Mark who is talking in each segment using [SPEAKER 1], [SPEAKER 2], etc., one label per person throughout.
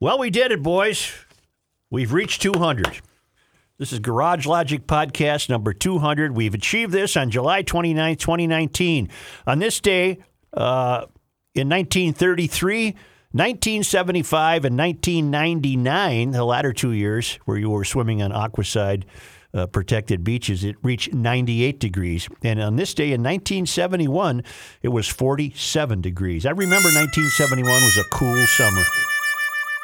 [SPEAKER 1] Well, we did it, boys. We've reached 200. This is Garage Logic Podcast number 200. We've achieved this on July 29, 2019. On this day, uh, in 1933, 1975, and 1999, the latter two years where you were swimming on Aquaside uh, protected beaches, it reached 98 degrees. And on this day in 1971, it was 47 degrees. I remember 1971 was a cool summer.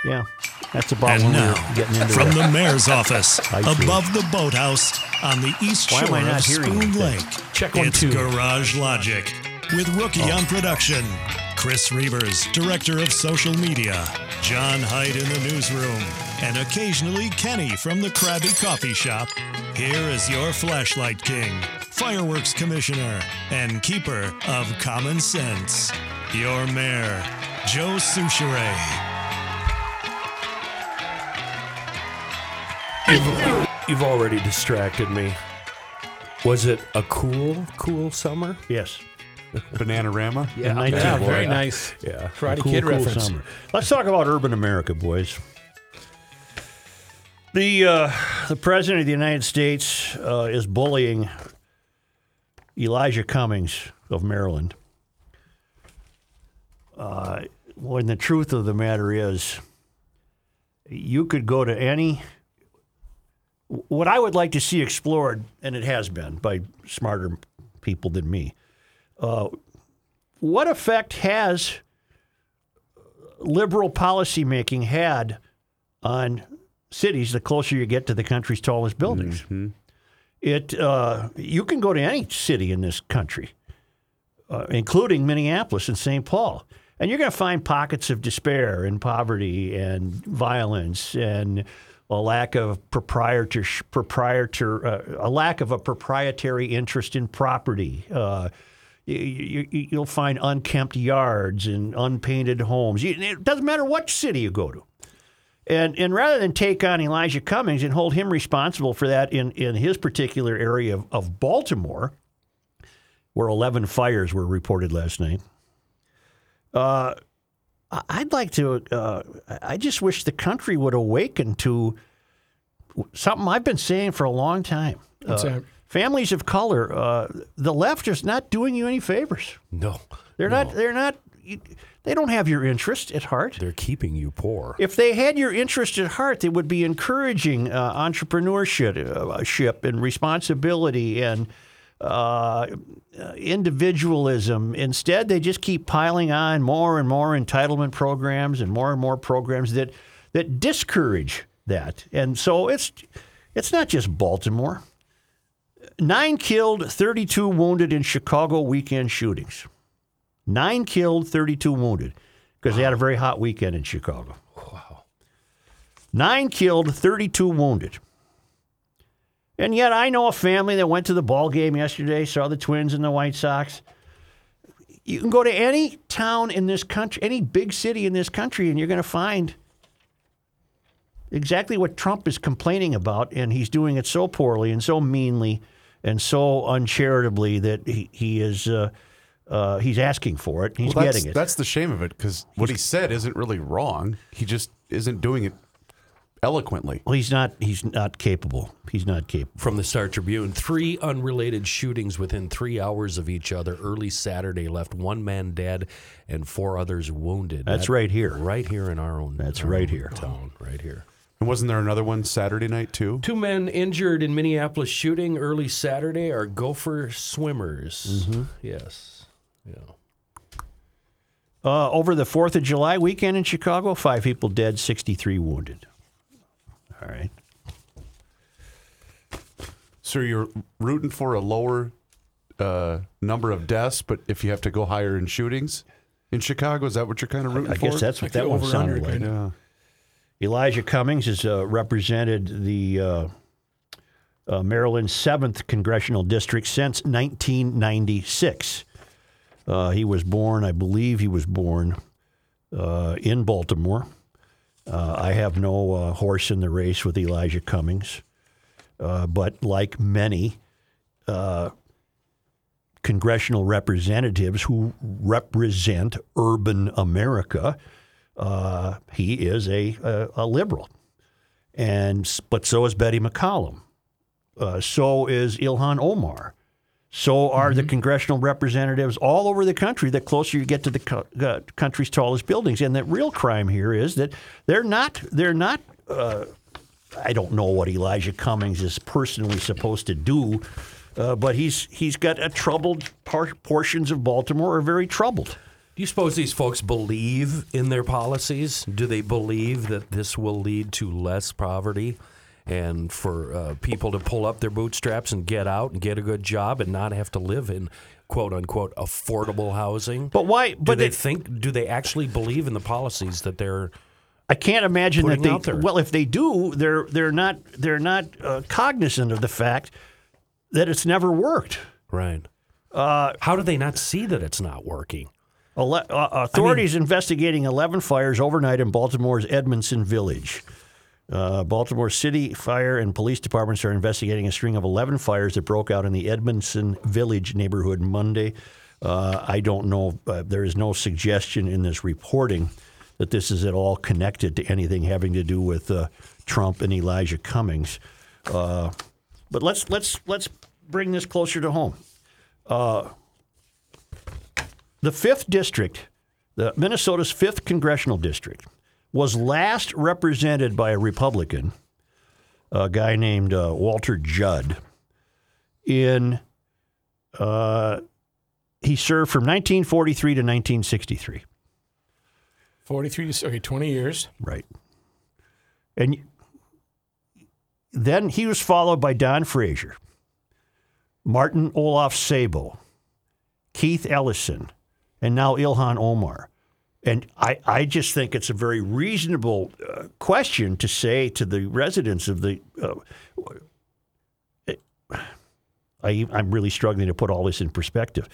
[SPEAKER 1] Yeah, that's about
[SPEAKER 2] And
[SPEAKER 1] when
[SPEAKER 2] now,
[SPEAKER 1] getting into
[SPEAKER 2] from
[SPEAKER 1] it.
[SPEAKER 2] the mayor's office, above the boathouse on the east
[SPEAKER 1] Why
[SPEAKER 2] shore of Spoon? Lake.
[SPEAKER 3] Check one,
[SPEAKER 2] it's
[SPEAKER 3] two.
[SPEAKER 2] Garage Logic with Rookie
[SPEAKER 1] Oh.
[SPEAKER 2] on production, Chris Reavers, director of social media, John Hyde in the newsroom, and occasionally Kenny from the Krabby Coffee Shop. Here is your flashlight king, fireworks commissioner, and keeper of common sense, your mayor, Joe Soucheray.
[SPEAKER 3] You've, you've already distracted me. Was it a cool, cool summer?
[SPEAKER 1] yes.
[SPEAKER 4] Bananarama?
[SPEAKER 1] Yeah, okay.
[SPEAKER 3] Yeah,
[SPEAKER 1] boy.
[SPEAKER 3] very nice. Yeah.
[SPEAKER 1] Karate
[SPEAKER 3] cool,
[SPEAKER 1] Kid
[SPEAKER 3] cool
[SPEAKER 1] reference.
[SPEAKER 3] summer.
[SPEAKER 1] Let's talk about urban America, boys. The uh, the president of the United States uh, is bullying Elijah Cummings of Maryland. Uh, when the truth of the matter is, you could go to any. What I would like to see explored, and it has been by smarter people than me. Uh, what effect has liberal policymaking had on cities the closer you get to the country's tallest buildings. It uh, you can go to any city in this country, uh, including Minneapolis and St. Paul, and you're going to find pockets of despair and poverty and violence and a lack of proprietor proprietor uh, a lack of a proprietary interest in property. Uh, you, you, you'll find unkempt yards and unpainted homes. You, it doesn't matter what city you go to. And, and rather than take on Elijah Cummings and hold him responsible for that in, in his particular area of, of Baltimore, where 11 fires were reported last night, uh, I'd like to, uh, I just wish the country would awaken to something I've been saying for a long time.
[SPEAKER 3] What's
[SPEAKER 1] Uh,
[SPEAKER 3] that?
[SPEAKER 1] Families of color, uh, the left is not doing you any favors.
[SPEAKER 3] No.
[SPEAKER 1] They're not. They're not. They don't have your interest at heart.
[SPEAKER 3] They're keeping you poor.
[SPEAKER 1] If they had your interest at heart, they would be encouraging uh, entrepreneurship uh, ship and responsibility and uh, individualism. Instead, they just keep piling on more and more entitlement programs and more and more programs that that discourage that. And so it's it's not just Baltimore. Nine killed, 32 wounded in Chicago weekend shootings. Nine killed, 32 wounded because they had a very hot weekend in Chicago. Wow. Nine killed, 32 wounded. And yet I know a family that went to the ball game yesterday, saw the Twins and the White Sox. You can go to any town in this country, any big city in this country, and you're going to find exactly what Trump is complaining about, and he's doing it so poorly and so meanly and so uncharitably that he, he is uh, uh, he's asking for it. He's
[SPEAKER 4] Well,
[SPEAKER 1] getting it.
[SPEAKER 4] That's the shame of it because what he said isn't really wrong. He just isn't doing it eloquently.
[SPEAKER 1] Well, he's not. He's not capable. He's not capable.
[SPEAKER 3] From the Star Tribune, three unrelated shootings within three hours of each other early Saturday left one man dead and four others wounded.
[SPEAKER 1] That's
[SPEAKER 3] That-
[SPEAKER 1] right here.
[SPEAKER 3] Right here in our own.
[SPEAKER 1] That's
[SPEAKER 3] our
[SPEAKER 1] right
[SPEAKER 3] own
[SPEAKER 1] here.
[SPEAKER 3] Town, right here.
[SPEAKER 4] And wasn't there another one Saturday night too?
[SPEAKER 3] Two men injured in Minneapolis shooting early Saturday are gopher swimmers.
[SPEAKER 1] Mm-hmm.
[SPEAKER 3] Yes. Yeah.
[SPEAKER 1] Uh, over the Fourth of July weekend in Chicago, five people dead, sixty-three wounded. All right.
[SPEAKER 4] So you're rooting for a lower uh, number of deaths, but if you have to go higher in shootings in Chicago, is that what you're kind of rooting
[SPEAKER 1] I
[SPEAKER 4] for?
[SPEAKER 1] I guess that's what that one sounded like.
[SPEAKER 4] Yeah.
[SPEAKER 1] Elijah Cummings has uh, represented the uh, uh, Maryland's seventh congressional district since 1996. Uh, he was born, I believe, he was born uh, in Baltimore. Uh, I have no uh, horse in the race with Elijah Cummings, uh, but like many uh, congressional representatives who represent urban America, uh, he is a, a, a liberal, and but so is Betty McCollum. Uh, so is Ilhan Omar. So are the congressional representatives all over the country. The closer you get to the co- uh, country's tallest buildings, and the real crime here is that they're not they're not. Uh, I don't know what Elijah Cummings is personally supposed to do, uh, but he's he's got a troubled par- portions of Baltimore are very troubled.
[SPEAKER 3] Do you suppose these folks believe in their policies? Do they believe that this will lead to less poverty and for uh, people to pull up their bootstraps and get out and get a good job and not have to live in quote unquote affordable housing?
[SPEAKER 1] But why?
[SPEAKER 3] do
[SPEAKER 1] But
[SPEAKER 3] they
[SPEAKER 1] they,
[SPEAKER 3] think? Do they actually believe in the policies that they're?
[SPEAKER 1] I can't imagine that they. Well, if they do, they're they're not they're not uh, cognizant of the fact that it's never worked.
[SPEAKER 3] Right. Uh, How do they not see that it's not working?
[SPEAKER 1] Ele- uh, authorities investigating 11 fires overnight in Baltimore's Edmondson Village. Uh, Baltimore City Fire and Police Departments are investigating a string of 11 fires that broke out in the Edmondson Village neighborhood Monday. Uh, I don't know. Uh, there is no suggestion in this reporting that this is at all connected to anything having to do with uh, Trump and Elijah Cummings. Uh, but let's let's let's bring this closer to home. The fifth district, the Minnesota's fifth congressional district, was last represented by a Republican, a guy named uh, Walter Judd. In uh, he served from 1943 to 1963.
[SPEAKER 5] 43 to okay, 20 years.
[SPEAKER 1] Right. And then he was followed by Don Fraser, Martin Olaf Sabo, Keith Ellison, and now Ilhan Omar. And I, I just think it's a very reasonable uh, question to say to the residents of the. Uh, I, I'm really struggling to put all this in perspective.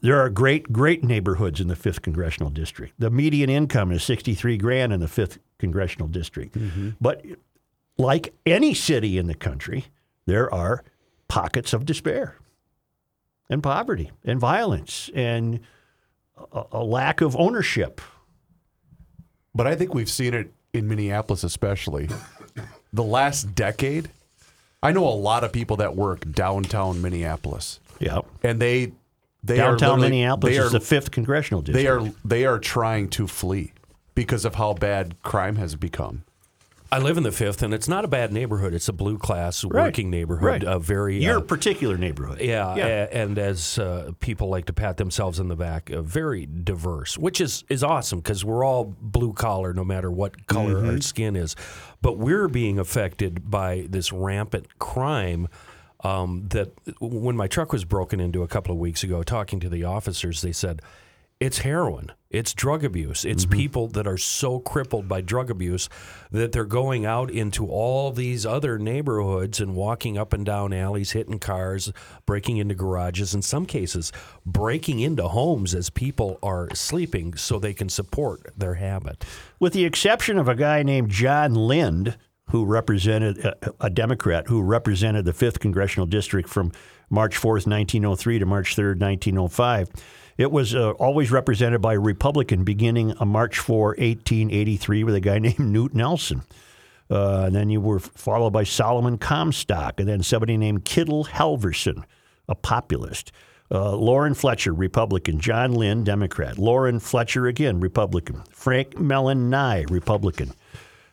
[SPEAKER 1] There are great, great neighborhoods in the fifth congressional district. The median income is 63 grand in the fifth congressional district. But like any city in the country, there are pockets of despair and poverty and violence and a, a lack of ownership.
[SPEAKER 4] But I think we've seen it in Minneapolis, especially the last decade. I know a lot of people that work downtown Minneapolis,
[SPEAKER 1] Yeah.
[SPEAKER 4] and they they are
[SPEAKER 1] Downtown Minneapolis
[SPEAKER 4] They
[SPEAKER 1] is
[SPEAKER 4] are
[SPEAKER 1] the fifth congressional district.
[SPEAKER 4] they are they are trying to flee because of how bad crime has become.
[SPEAKER 3] I live in the fifth, and it's not a bad neighborhood. It's a blue class working neighborhood.
[SPEAKER 1] Right.
[SPEAKER 3] A very
[SPEAKER 1] Your
[SPEAKER 3] uh,
[SPEAKER 1] particular neighborhood.
[SPEAKER 3] Yeah,
[SPEAKER 1] Yeah.
[SPEAKER 3] a- and as uh, people like to pat themselves in the back, uh, very diverse, which is is awesome because we're all blue collar, no matter what color our skin is. But we're being affected by this rampant crime. Um, that when my truck was broken into a couple of weeks ago, talking to the officers, they said it's heroin, it's drug abuse, it's mm-hmm. people that are so crippled by drug abuse that they're going out into all these other neighborhoods and walking up and down alleys, hitting cars, breaking into garages, in some cases, breaking into homes as people are sleeping so they can support their habit.
[SPEAKER 1] with the exception of a guy named John Lind, who represented a, a Democrat who represented the fifth congressional district from March 4th, 1903 to March 3rd, 1905. It was uh, always represented by a Republican beginning on March 4, 1883, with a guy named Knute Nelson. Uh, and then you were followed by Solomon Comstock, and then somebody named Kittel Halvorson, a populist. Uh, Loren Fletcher, Republican. John Lind, Democrat. Loren Fletcher, again, Republican. Frank Mellen Nye, Republican.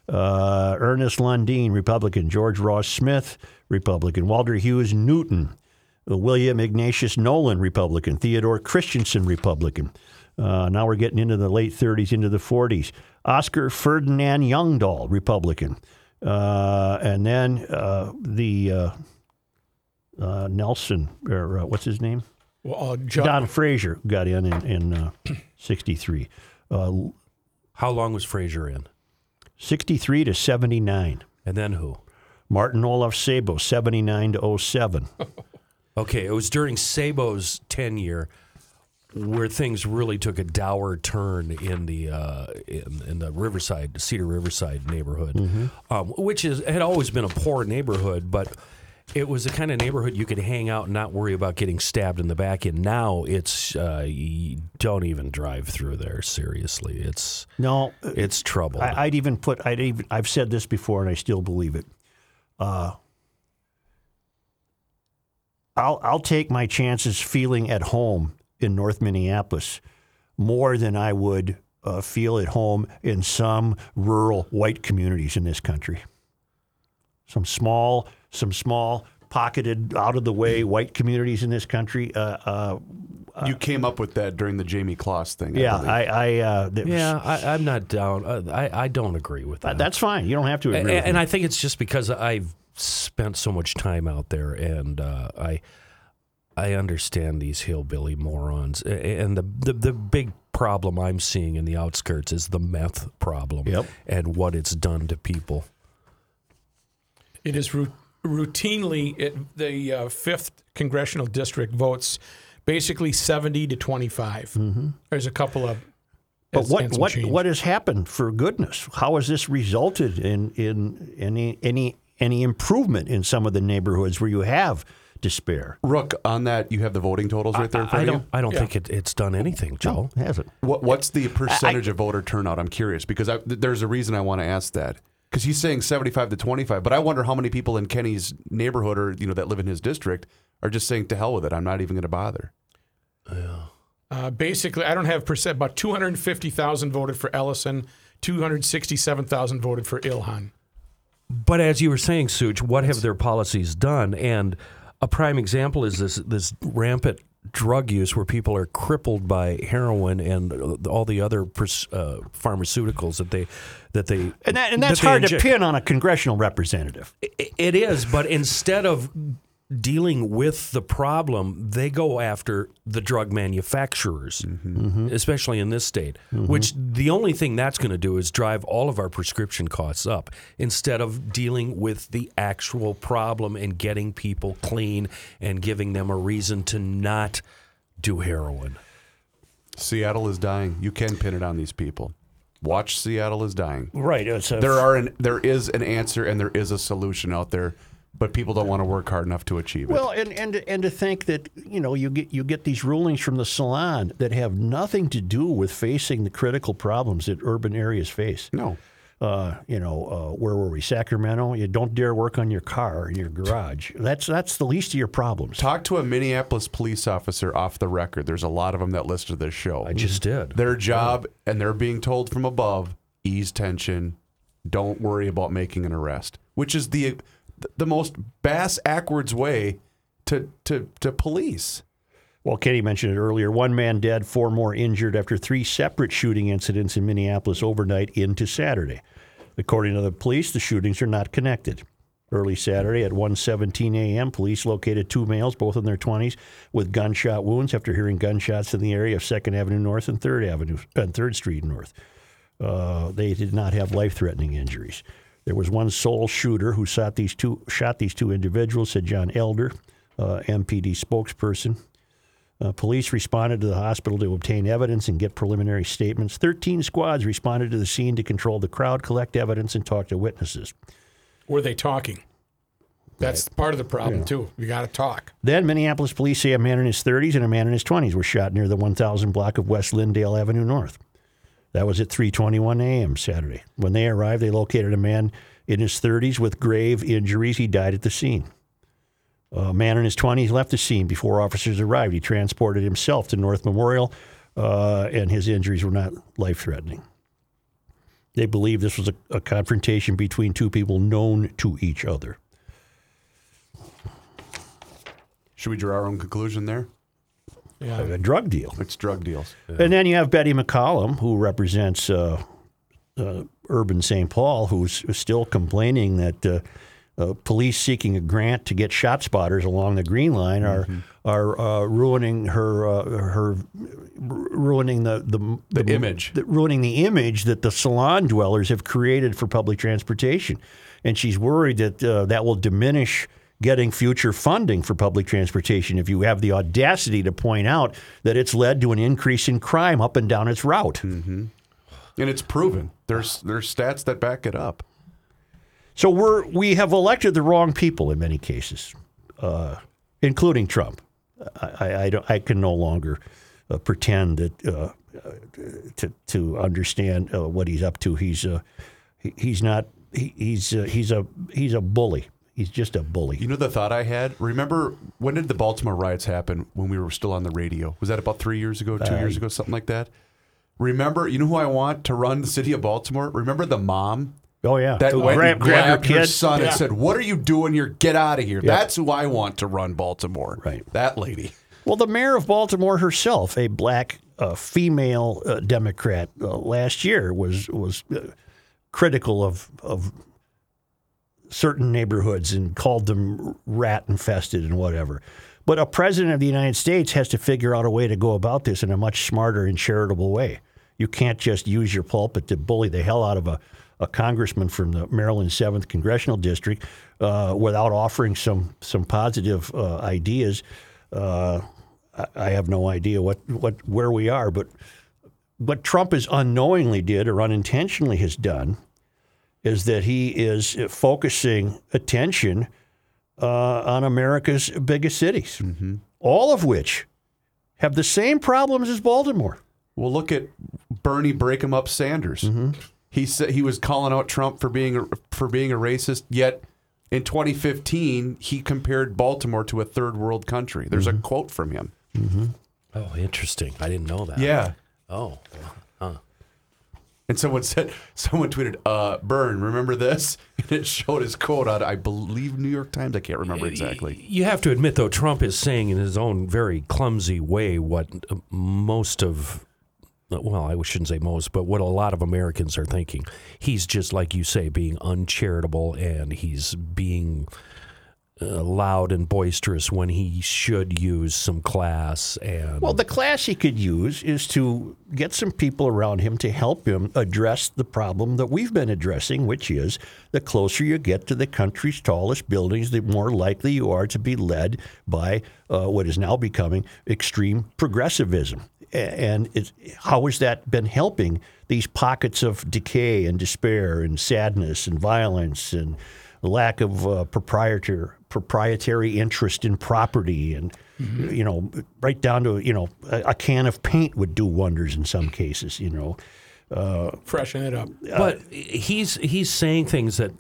[SPEAKER 1] Uh, Ernest Lundeen, Republican. George Ross Smith, Republican. Walter Hughes Newton. William Ignatius Nolan, Republican. Theodore Christianson, Republican. Uh, now we're getting into the late 30s, into the 40s. Oscar Ferdinand Youngdahl, Republican. Uh, and then uh, the uh, uh, Nelson, or uh, what's his name?
[SPEAKER 5] Well, uh, John,
[SPEAKER 1] Don Fraser got in in, in uh, 63. Uh,
[SPEAKER 3] How long was Fraser in?
[SPEAKER 1] 63 to 79.
[SPEAKER 3] And then who?
[SPEAKER 1] Martin Olaf Sabo, 79 to 07.
[SPEAKER 3] Okay, it was during Sabo's tenure where things really took a dour turn in the uh, in, in the Riverside Cedar Riverside neighborhood, um, which is had always been a poor neighborhood, but it was the kind of neighborhood you could hang out and not worry about getting stabbed in the back. And now it's uh, you don't even drive through there. Seriously, it's
[SPEAKER 1] No,
[SPEAKER 3] it's trouble.
[SPEAKER 1] I, I'd even put. I'd even. I've said this before, and I still believe it. Uh, I'll I'll take my chances feeling at home in North Minneapolis more than I would uh, feel at home in some rural white communities in this country. Some small, some small, pocketed, out of the way white communities in this country. Uh, uh,
[SPEAKER 4] you came up with that during the Jamie Kloss thing. I
[SPEAKER 1] yeah. I, I uh, that was-
[SPEAKER 3] yeah, I, I'm not down. Uh, I I don't agree with that.
[SPEAKER 1] that's fine. You don't have to agree.
[SPEAKER 3] A-
[SPEAKER 1] with
[SPEAKER 3] and
[SPEAKER 1] me.
[SPEAKER 3] I think it's just because I've spent so much time out there, and uh, I I understand these hillbilly morons. And the, the the big problem I'm seeing in the outskirts is the meth problem,
[SPEAKER 1] Yep.
[SPEAKER 3] and what it's done to people.
[SPEAKER 5] It is ru- routinely it, the uh, fifth congressional district votes basically seventy to 25 There's a couple of
[SPEAKER 1] Mm-hmm. But what what
[SPEAKER 5] change.
[SPEAKER 1] what has happened for goodness? How has this resulted in in any any any improvement in some of the neighborhoods where you have despair?
[SPEAKER 4] Rook, on that, you have the voting totals right there in
[SPEAKER 3] I, I don't
[SPEAKER 4] you.
[SPEAKER 3] I don't
[SPEAKER 5] Yeah.
[SPEAKER 3] think it, it's done anything, Joe.
[SPEAKER 1] No, has it?
[SPEAKER 4] What, what's the percentage of voter turnout? I'm curious because I, there's a reason I want to ask that. Because he's saying 75 to 25, but I wonder how many people in Kenny's neighborhood or you know that live in his district are just saying to hell with it. I'm not even going to bother.
[SPEAKER 5] Uh, basically, I don't have percent, but 250,000 voted for Ellison, 267,000 voted for Ilhan.
[SPEAKER 3] But as you were saying, Such, what have their policies done? And a prime example is this this rampant drug use where people are crippled by heroin and uh, all the other pers- uh, pharmaceuticals that they that they
[SPEAKER 1] And that, and that's
[SPEAKER 3] they
[SPEAKER 1] hard
[SPEAKER 3] inject.
[SPEAKER 1] to pin on a congressional representative.
[SPEAKER 3] I- It is, but instead of dealing with the problem, they go after the drug manufacturers, mm-hmm. Mm-hmm. especially in this state. Mm-hmm. Which the only thing that's going to do is drive all of our prescription costs up instead of dealing with the actual problem and getting people clean and giving them a reason to not do heroin.
[SPEAKER 4] Seattle is dying. You can pin it on these people. Watch Seattle is dying.
[SPEAKER 1] Right. It's a,
[SPEAKER 4] There are an, there is an answer and there is a solution out there, but people don't want to work hard enough to achieve it.
[SPEAKER 1] Well, and, and and to think that you know you get you get these rulings from the salon that have nothing to do with facing the critical problems that urban areas face.
[SPEAKER 4] no.
[SPEAKER 1] Uh, you know, uh, where were we? Sacramento. You don't dare work on your car in your garage. That's that's the least of your problems.
[SPEAKER 4] Talk to a Minneapolis police officer off the record. There's a lot of them that listen to this show.
[SPEAKER 3] I just did.
[SPEAKER 4] Their job, and they're being told from above, ease tension, don't worry about making an arrest, which is the the most bass backwards way to to to police.
[SPEAKER 1] Well, Kenny mentioned it earlier. One man dead, four more injured after three separate shooting incidents in Minneapolis overnight into Saturday. According to the police, the shootings are not connected. Early Saturday at 1:17 a.m., police located two males, both in their 20s, with gunshot wounds after hearing gunshots in the area of Second Avenue North and Third Avenue and Third Street North. Uh, they did not have life-threatening injuries. There was one sole shooter who shot these two shot these two individuals," said John Elder, uh, MPD spokesperson. Uh, police responded to the hospital to obtain evidence and get preliminary statements. 13 squads responded to the scene to control the crowd, collect evidence, and talk to witnesses.
[SPEAKER 5] Were they talking? That's part of the problem, too. You got to talk.
[SPEAKER 1] Then, Minneapolis police say a man in his 30s and a man in his 20s were shot near the 1000 block of West Lyndale Avenue North. That was at 3:21 a.m. Saturday. When they arrived, they located a man in his 30s with grave injuries. He died at the scene. A man in his 20s left the scene before officers arrived. He transported himself to North Memorial, uh, and his injuries were not life-threatening. They believe this was a, a confrontation between two people known to each other.
[SPEAKER 4] Should we draw our own conclusion there?
[SPEAKER 5] Yeah.
[SPEAKER 1] A drug deal.
[SPEAKER 4] It's drug deals.
[SPEAKER 1] And then you have Betty McCollum, who represents uh, uh, urban St. Paul, who's still complaining that uh, uh, police seeking a grant to get shot spotters along the Green Line are are uh, ruining her uh, her ruining the the,
[SPEAKER 4] The image.
[SPEAKER 1] the- ruining the image that the salon dwellers have created for public transportation, and she's worried that uh, that will diminish getting future funding for public transportation if you have the audacity to point out that it's led to an increase in crime up and down its route.
[SPEAKER 4] And it's proven. There's there's stats that back it up.
[SPEAKER 1] So we're we have elected the wrong people in many cases, uh, including Trump. I, I, I, don't, I can no longer uh, pretend that uh, to to understand uh, what he's up to. He's uh, he, he's not he, he's uh, he's a he's a bully. He's just a bully.
[SPEAKER 4] You know the thought I had? Remember when did the Baltimore riots happen when we were still on the radio? Was that about three years ago, two years ago, something like that? Remember, you know who I want to run the city of Baltimore? Remember the mom
[SPEAKER 1] Oh yeah,
[SPEAKER 4] that
[SPEAKER 1] Who
[SPEAKER 4] went
[SPEAKER 1] grab,
[SPEAKER 4] and grabbed
[SPEAKER 1] your
[SPEAKER 4] her
[SPEAKER 1] kid.
[SPEAKER 4] son
[SPEAKER 5] Yeah.
[SPEAKER 4] and said, "What are you doing here? Get out of here." That's who I want to run Baltimore.
[SPEAKER 1] Right.
[SPEAKER 4] That lady.
[SPEAKER 1] Well, the mayor of Baltimore herself, a black uh, female uh, Democrat, uh, last year was was uh, critical of of certain neighborhoods and called them rat infested and whatever. But a president of the United States has to figure out a way to go about this in a much smarter and charitable way. You can't just use your pulpit to bully the hell out of a, a congressman from the Maryland Seventh Congressional District uh, without offering some some positive uh, ideas. Uh, I, I have no idea what, what where we are, but what Trump has unknowingly did or unintentionally has done is that he is focusing attention uh, on America's biggest cities, all of which have the same problems as Baltimore.
[SPEAKER 4] Well, look at Bernie break him up Sanders.
[SPEAKER 1] Mm-hmm.
[SPEAKER 4] He said he was calling out Trump for being a, for being a racist. Yet in 2015, he compared Baltimore to a third world country. There's
[SPEAKER 1] Mm-hmm.
[SPEAKER 4] a quote from him.
[SPEAKER 3] Oh, interesting. I didn't know that.
[SPEAKER 4] Yeah.
[SPEAKER 3] Oh,
[SPEAKER 4] And someone said, someone tweeted, uh, Byrne, remember this? And it showed his quote on, I believe, New York Times. I can't remember exactly.
[SPEAKER 3] You have to admit, though, Trump is saying in his own very clumsy way what uh, most of, well, I shouldn't say most, but what a lot of Americans are thinking. He's just, like you say, being uncharitable and he's being uh, loud and boisterous when he should use some class. And
[SPEAKER 1] Well, the class he could use is to get some people around him to help him address the problem that we've been addressing, which is the closer you get to the country's tallest buildings, the more likely you are to be led by uh, what is now becoming extreme progressivism. And how has that been helping these pockets of decay and despair and sadness and violence and lack of uh, proprietor proprietary interest in property and mm-hmm. you know right down to you know a, a can of paint would do wonders in some cases you know.
[SPEAKER 5] Uh, Freshen it up.
[SPEAKER 3] Uh, but he's he's saying things that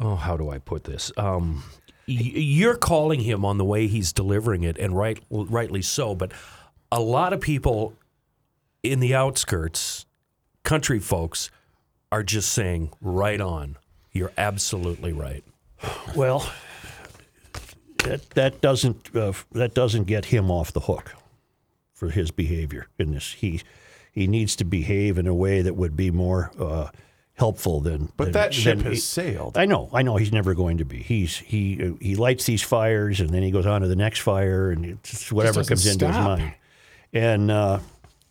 [SPEAKER 3] oh how do I put this? Um, you're calling him on the way he's delivering it and right rightly so but a lot of people in the outskirts country folks are just saying right on. You're absolutely right.
[SPEAKER 1] Well that that doesn't uh, that doesn't get him off the hook for his behavior in this he he needs to behave in a way that would be more uh, helpful than
[SPEAKER 4] But
[SPEAKER 1] than-
[SPEAKER 4] that ship
[SPEAKER 1] than
[SPEAKER 4] has
[SPEAKER 1] he-
[SPEAKER 4] sailed.
[SPEAKER 1] I know, I know. He's never going to be. He's he he lights these fires, and then he goes on to the next fire, and it's whatever comes into his mind. And uh,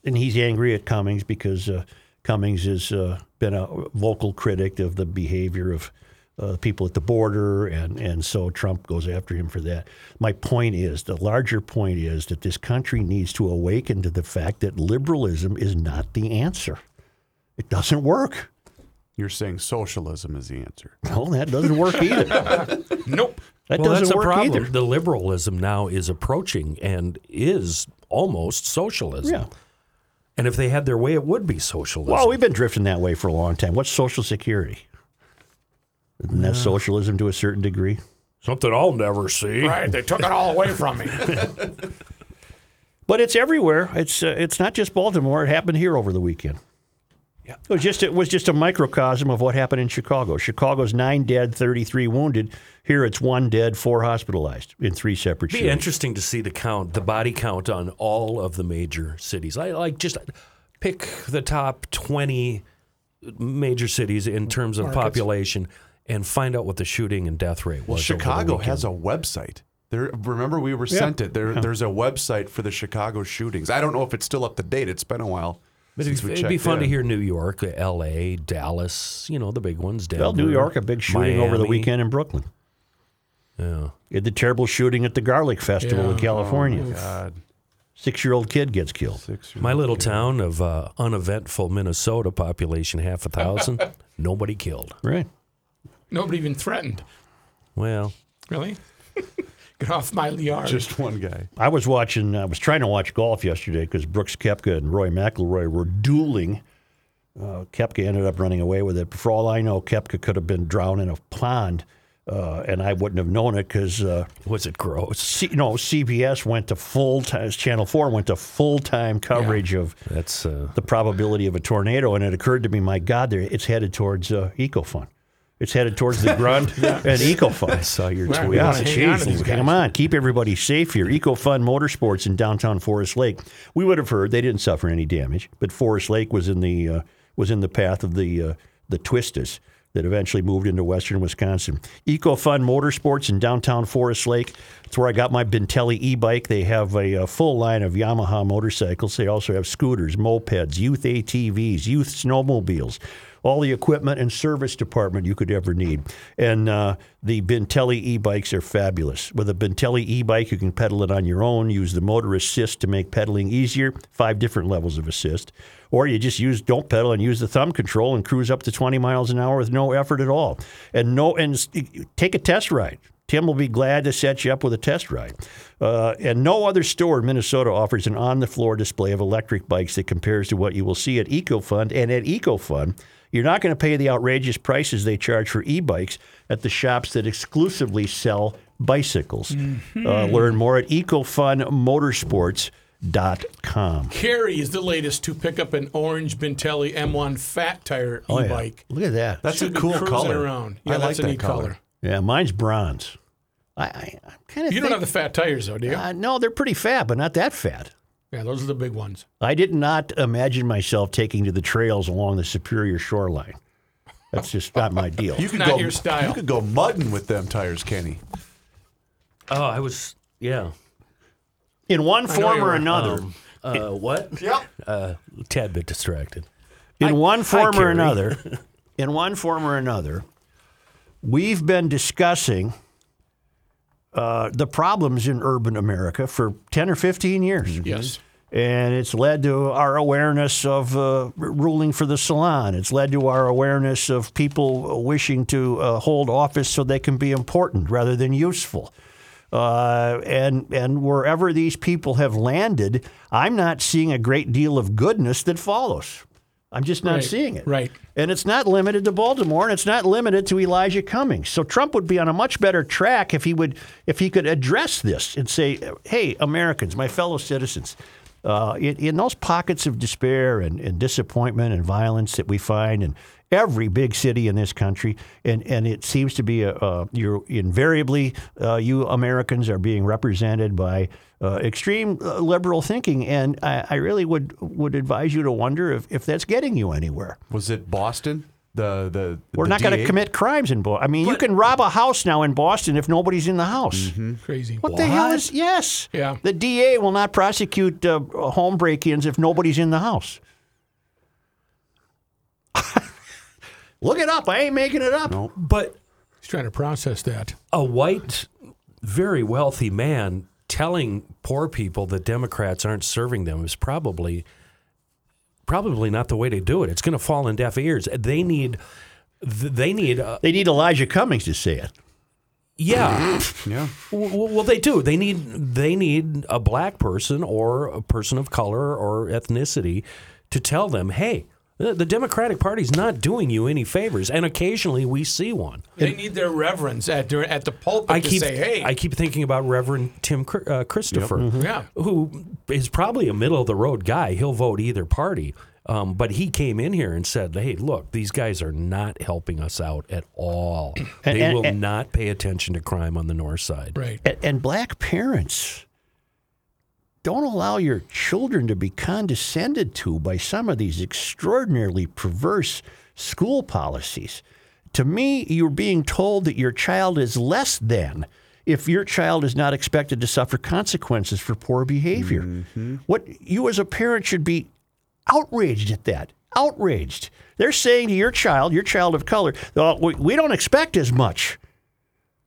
[SPEAKER 1] and he's angry at Cummings because uh, Cummings has uh, been a vocal critic of the behavior of uh, people at the border, and and so Trump goes after him for that. My point is, the larger point is that this country needs to awaken to the fact that liberalism is not the answer. It doesn't work.
[SPEAKER 4] You're saying socialism is the answer.
[SPEAKER 1] No, that doesn't work either.
[SPEAKER 5] Nope.
[SPEAKER 1] That
[SPEAKER 3] well
[SPEAKER 1] doesn't
[SPEAKER 3] that's a
[SPEAKER 1] work
[SPEAKER 3] problem
[SPEAKER 1] either.
[SPEAKER 3] the liberalism now is approaching and is almost socialism
[SPEAKER 1] Yeah.
[SPEAKER 3] and if they had their way it would be socialism
[SPEAKER 1] Well, we've been drifting that way for a long time. What's Social Security? Isn't that socialism to a certain degree?
[SPEAKER 3] something I'll never see
[SPEAKER 5] Right. They took it all away from me.
[SPEAKER 1] But it's everywhere. It's uh, it's not just Baltimore. It happened here over the weekend. Yeah. It was just it was just a microcosm of what happened in Chicago. Chicago's nine dead, thirty three wounded. Here it's one dead, four hospitalized in three separate
[SPEAKER 3] Be
[SPEAKER 1] shootings.
[SPEAKER 3] interesting to see the count, the body count on all of the major cities. I like just pick the top twenty major cities in terms of population and find out what the shooting and death rate was.
[SPEAKER 4] Well,
[SPEAKER 3] over the
[SPEAKER 4] Chicago has a website. There, remember we were sent it. There, there's a website for the Chicago shootings. I don't know if it's still up to date. It's been a while.
[SPEAKER 3] But
[SPEAKER 4] since
[SPEAKER 3] it'd,
[SPEAKER 4] we
[SPEAKER 3] it'd be
[SPEAKER 4] checked
[SPEAKER 3] fun to hear New York, L.A., Dallas. You know the big ones. Denver,
[SPEAKER 1] well, New York, a big shooting over the weekend in Brooklyn.
[SPEAKER 3] Yeah.
[SPEAKER 1] You had the terrible shooting at the Garlic Festival in
[SPEAKER 5] Yeah.
[SPEAKER 1] California.
[SPEAKER 4] God,
[SPEAKER 1] Six year old kid gets killed.
[SPEAKER 4] six.
[SPEAKER 3] My little town of uh, uneventful Minnesota, population half a thousand, nobody killed.
[SPEAKER 1] Right.
[SPEAKER 5] Nobody even threatened.
[SPEAKER 3] Well,
[SPEAKER 5] Really? Get off my yard.
[SPEAKER 4] Just one guy.
[SPEAKER 1] I was watching. I was trying to watch golf yesterday because Brooks Koepka and Rory McIlroy were dueling. Uh, Koepka ended up running away with it. For all I know, Koepka could have been drowned in a pond, uh, and I wouldn't have known it because uh,
[SPEAKER 3] was it gross?
[SPEAKER 1] C- no CBS went to full time. Channel Four went to full time coverage of
[SPEAKER 3] That's uh,
[SPEAKER 1] the probability of a tornado, and it occurred to me, my God, there it's headed towards uh, Eco Fun. It's headed towards the grunt and Eco Fun.
[SPEAKER 3] saw your tweet.
[SPEAKER 5] we
[SPEAKER 1] Yeah,
[SPEAKER 5] wanna on to these
[SPEAKER 1] geez,
[SPEAKER 5] guys.
[SPEAKER 1] come on, keep everybody safe here. Eco Fun Motorsports in downtown Forest Lake. We would have heard they didn't suffer any damage, but Forest Lake was in the uh, was in the path of the uh, the twistas that eventually moved into western Wisconsin. Eco Fun Motorsports in downtown Forest Lake. It's where I got my Bintelli e-bike. They have a, uh full line of Yamaha motorcycles. They also have scooters, mopeds, youth ATVs, youth snowmobiles all the equipment and service department you could ever need. And uh, the Bintelli e-bikes are fabulous. With a Bintelli e-bike, you can pedal it on your own, use the motor assist to make pedaling easier, five different levels of assist. Or you just use don't pedal and use the thumb control and cruise up to 20 miles an hour with no effort at all. And no and take a test ride. Tim will be glad to set you up with a test ride. Uh, and no other store in Minnesota offers an on the floor display of electric bikes that compares to what you will see at Eco Fun. And at Eco Fun, you're not going to pay the outrageous prices they charge for e bikes at the shops that exclusively sell bicycles. Uh, learn more at ecofunmotorsports.com.
[SPEAKER 5] Carrie is the latest to pick up an orange Bintelli M1 fat tire
[SPEAKER 1] Oh, yeah.
[SPEAKER 5] e-bike.
[SPEAKER 1] Look at that.
[SPEAKER 4] That's
[SPEAKER 5] Should
[SPEAKER 4] a cool color.
[SPEAKER 5] Around. Yeah,
[SPEAKER 4] I
[SPEAKER 5] that's
[SPEAKER 4] like
[SPEAKER 5] a
[SPEAKER 4] that
[SPEAKER 5] neat color.
[SPEAKER 4] color.
[SPEAKER 1] yeah, mine's bronze. I, I, I'm kind of
[SPEAKER 5] You don't have the fat tires though, do you?
[SPEAKER 1] uh, no, they're pretty fat, but not that fat.
[SPEAKER 5] Yeah, those are the big ones.
[SPEAKER 1] I did not imagine myself taking to the trails along the Superior shoreline. That's just not my deal.
[SPEAKER 4] You could
[SPEAKER 5] Not
[SPEAKER 4] go.
[SPEAKER 5] your style.
[SPEAKER 4] You could go mudding with them tires, Kenny.
[SPEAKER 3] Oh, I was yeah.
[SPEAKER 1] In one form or
[SPEAKER 5] were.
[SPEAKER 1] another,
[SPEAKER 3] Uh, what?
[SPEAKER 4] Yep.
[SPEAKER 3] Uh, tad bit distracted.
[SPEAKER 1] in one form or
[SPEAKER 3] Carrie.
[SPEAKER 1] another, in one form or another, we've been discussing uh, the problems in urban America for 10 or 15 years.
[SPEAKER 5] Yes.
[SPEAKER 1] And it's led to our awareness of uh, ruling for the salon. It's led to our awareness of people wishing to uh, hold office so they can be important rather than useful. Uh, and and wherever these people have landed, I'm not seeing a great deal of goodness that follows. I'm just not
[SPEAKER 5] Right,
[SPEAKER 1] seeing it.
[SPEAKER 5] right.
[SPEAKER 1] And it's not limited to Baltimore, and it's not limited to Elijah Cummings. So Trump would be on a much better track if he would if he could address this and say, "Hey, Americans, my fellow citizens." Uh, in, in those pockets of despair and, and disappointment and violence that we find in every big city in this country, and, and it seems to be a, you're invariably uh, you Americans are being represented by uh, extreme uh, liberal thinking, and I, I really would would advise you to wonder if, if that's getting you anywhere.
[SPEAKER 4] Was it Boston? The the
[SPEAKER 1] We're
[SPEAKER 4] the
[SPEAKER 1] not going to
[SPEAKER 4] DA?
[SPEAKER 1] commit crimes in Boston. I mean, you can rob a house now in Boston if nobody's in the house.
[SPEAKER 5] Crazy.
[SPEAKER 1] What, the hell is? Yes.
[SPEAKER 5] Yeah.
[SPEAKER 1] The DA will not prosecute uh, home break-ins if nobody's in the house. Look it up. I ain't making it up.
[SPEAKER 3] But
[SPEAKER 5] He's trying to process that.
[SPEAKER 3] a white, very wealthy man telling poor people that Democrats aren't serving them is probably probably not the way to do it. It's going to fall in deaf ears. They need they need uh,
[SPEAKER 1] They need Elijah Cummings to say it.
[SPEAKER 3] yeah.
[SPEAKER 4] Yeah.
[SPEAKER 3] well, well, they do. They need they need a black person or a person of color or ethnicity to tell them, "Hey, the the Democratic Party's not doing you any favors." And occasionally we see one.
[SPEAKER 5] They need their reverends at during, at the pulpit
[SPEAKER 3] I
[SPEAKER 5] to
[SPEAKER 3] keep
[SPEAKER 5] say, "Hey,
[SPEAKER 3] I keep thinking about Reverend Tim uh, Christopher,
[SPEAKER 5] Yeah.
[SPEAKER 3] who is probably a middle of the road guy. He'll vote either party. Um, but he came in here and said, "Hey, look, these guys are not helping us out at all.
[SPEAKER 1] And-
[SPEAKER 3] they
[SPEAKER 1] and-
[SPEAKER 3] will
[SPEAKER 1] and-
[SPEAKER 3] not pay attention to crime on the north side."
[SPEAKER 5] right."
[SPEAKER 1] And, and black parents don't allow your children to be condescended to by some of these extraordinarily perverse school policies. To me, you're being told that your child is less than if your child is not expected to suffer consequences for poor behavior. Mm-hmm. What you as a parent should be outraged at that. Outraged. They're saying to your child, your child of color, "Oh, we don't expect as much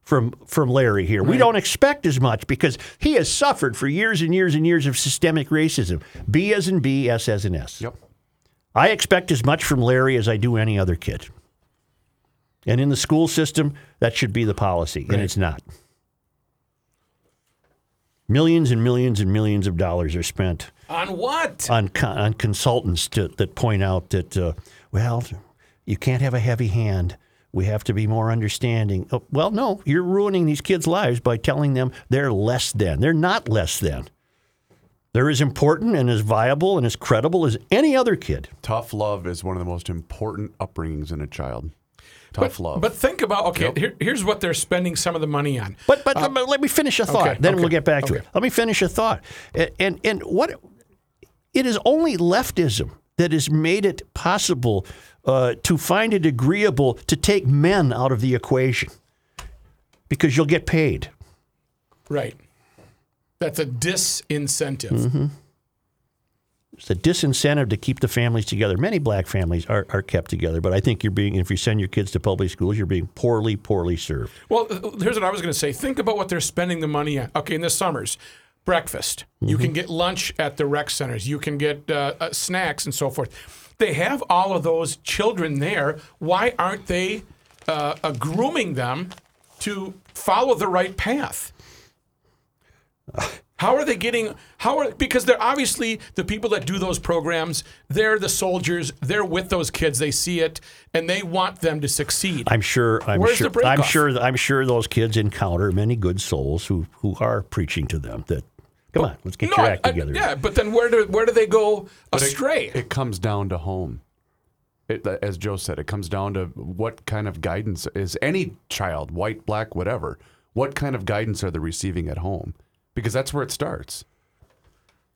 [SPEAKER 1] from from Larry here. We don't expect as much because he has suffered for years and years and years of systemic racism. B as in B, S as in S.
[SPEAKER 4] Yep.
[SPEAKER 1] I expect as much from Larry as I do any other kid. And in the school system, that should be the policy, and it's not. Millions and millions and millions of dollars are spent
[SPEAKER 5] On what?
[SPEAKER 1] on on consultants to, that point out that uh, well, you can't have a heavy hand. We have to be more understanding. Oh, well, no, you're ruining these kids' lives by telling them they're less than. They're not less than. They're as important and as viable and as credible as any other kid.
[SPEAKER 4] Tough love is one of the most important upbringings in a child. Tough
[SPEAKER 5] but,
[SPEAKER 4] love.
[SPEAKER 5] But think about okay. Here, here's what they're spending some of the money on.
[SPEAKER 1] But but uh, let me- let me finish a thought.
[SPEAKER 5] okay,
[SPEAKER 1] then
[SPEAKER 5] okay,
[SPEAKER 1] we'll get back to
[SPEAKER 5] okay.
[SPEAKER 1] it. Let me finish a thought. And, and and what it is only leftism that has made it possible uh, to find it agreeable to take men out of the equation because you'll get paid.
[SPEAKER 5] Right. That's a disincentive.
[SPEAKER 1] Mm-hmm. It's a disincentive to keep the families together. Many black families are, are kept together, but I think you're being, if you send your kids to public schools, you're being poorly, poorly served.
[SPEAKER 5] Well, uh, here's what I was going to say. Think about what they're spending the money on. Okay, in the summers, breakfast. You
[SPEAKER 1] Mm-hmm.
[SPEAKER 5] can get lunch at the rec centers. You can get uh, uh, snacks and so forth. They have all of those children there. Why aren't they uh, uh, grooming them to follow the right path? How are they getting? How are because they're obviously the people that do those programs. They're the soldiers. They're with those kids. They see it and they want them to succeed.
[SPEAKER 1] I'm sure. I'm
[SPEAKER 5] Where's
[SPEAKER 1] sure. I'm sure. I'm sure those kids encounter many good souls who who are preaching to them that, come on, let's get
[SPEAKER 5] No,
[SPEAKER 1] your act
[SPEAKER 5] I-
[SPEAKER 1] together.
[SPEAKER 5] yeah, but then where do where do they go
[SPEAKER 4] But it-
[SPEAKER 5] astray?
[SPEAKER 4] It, comes down to home. It, as Joe said, it comes down to what kind of guidance is any child, white, black, whatever. What kind of guidance are they receiving at home? Because that's where it starts.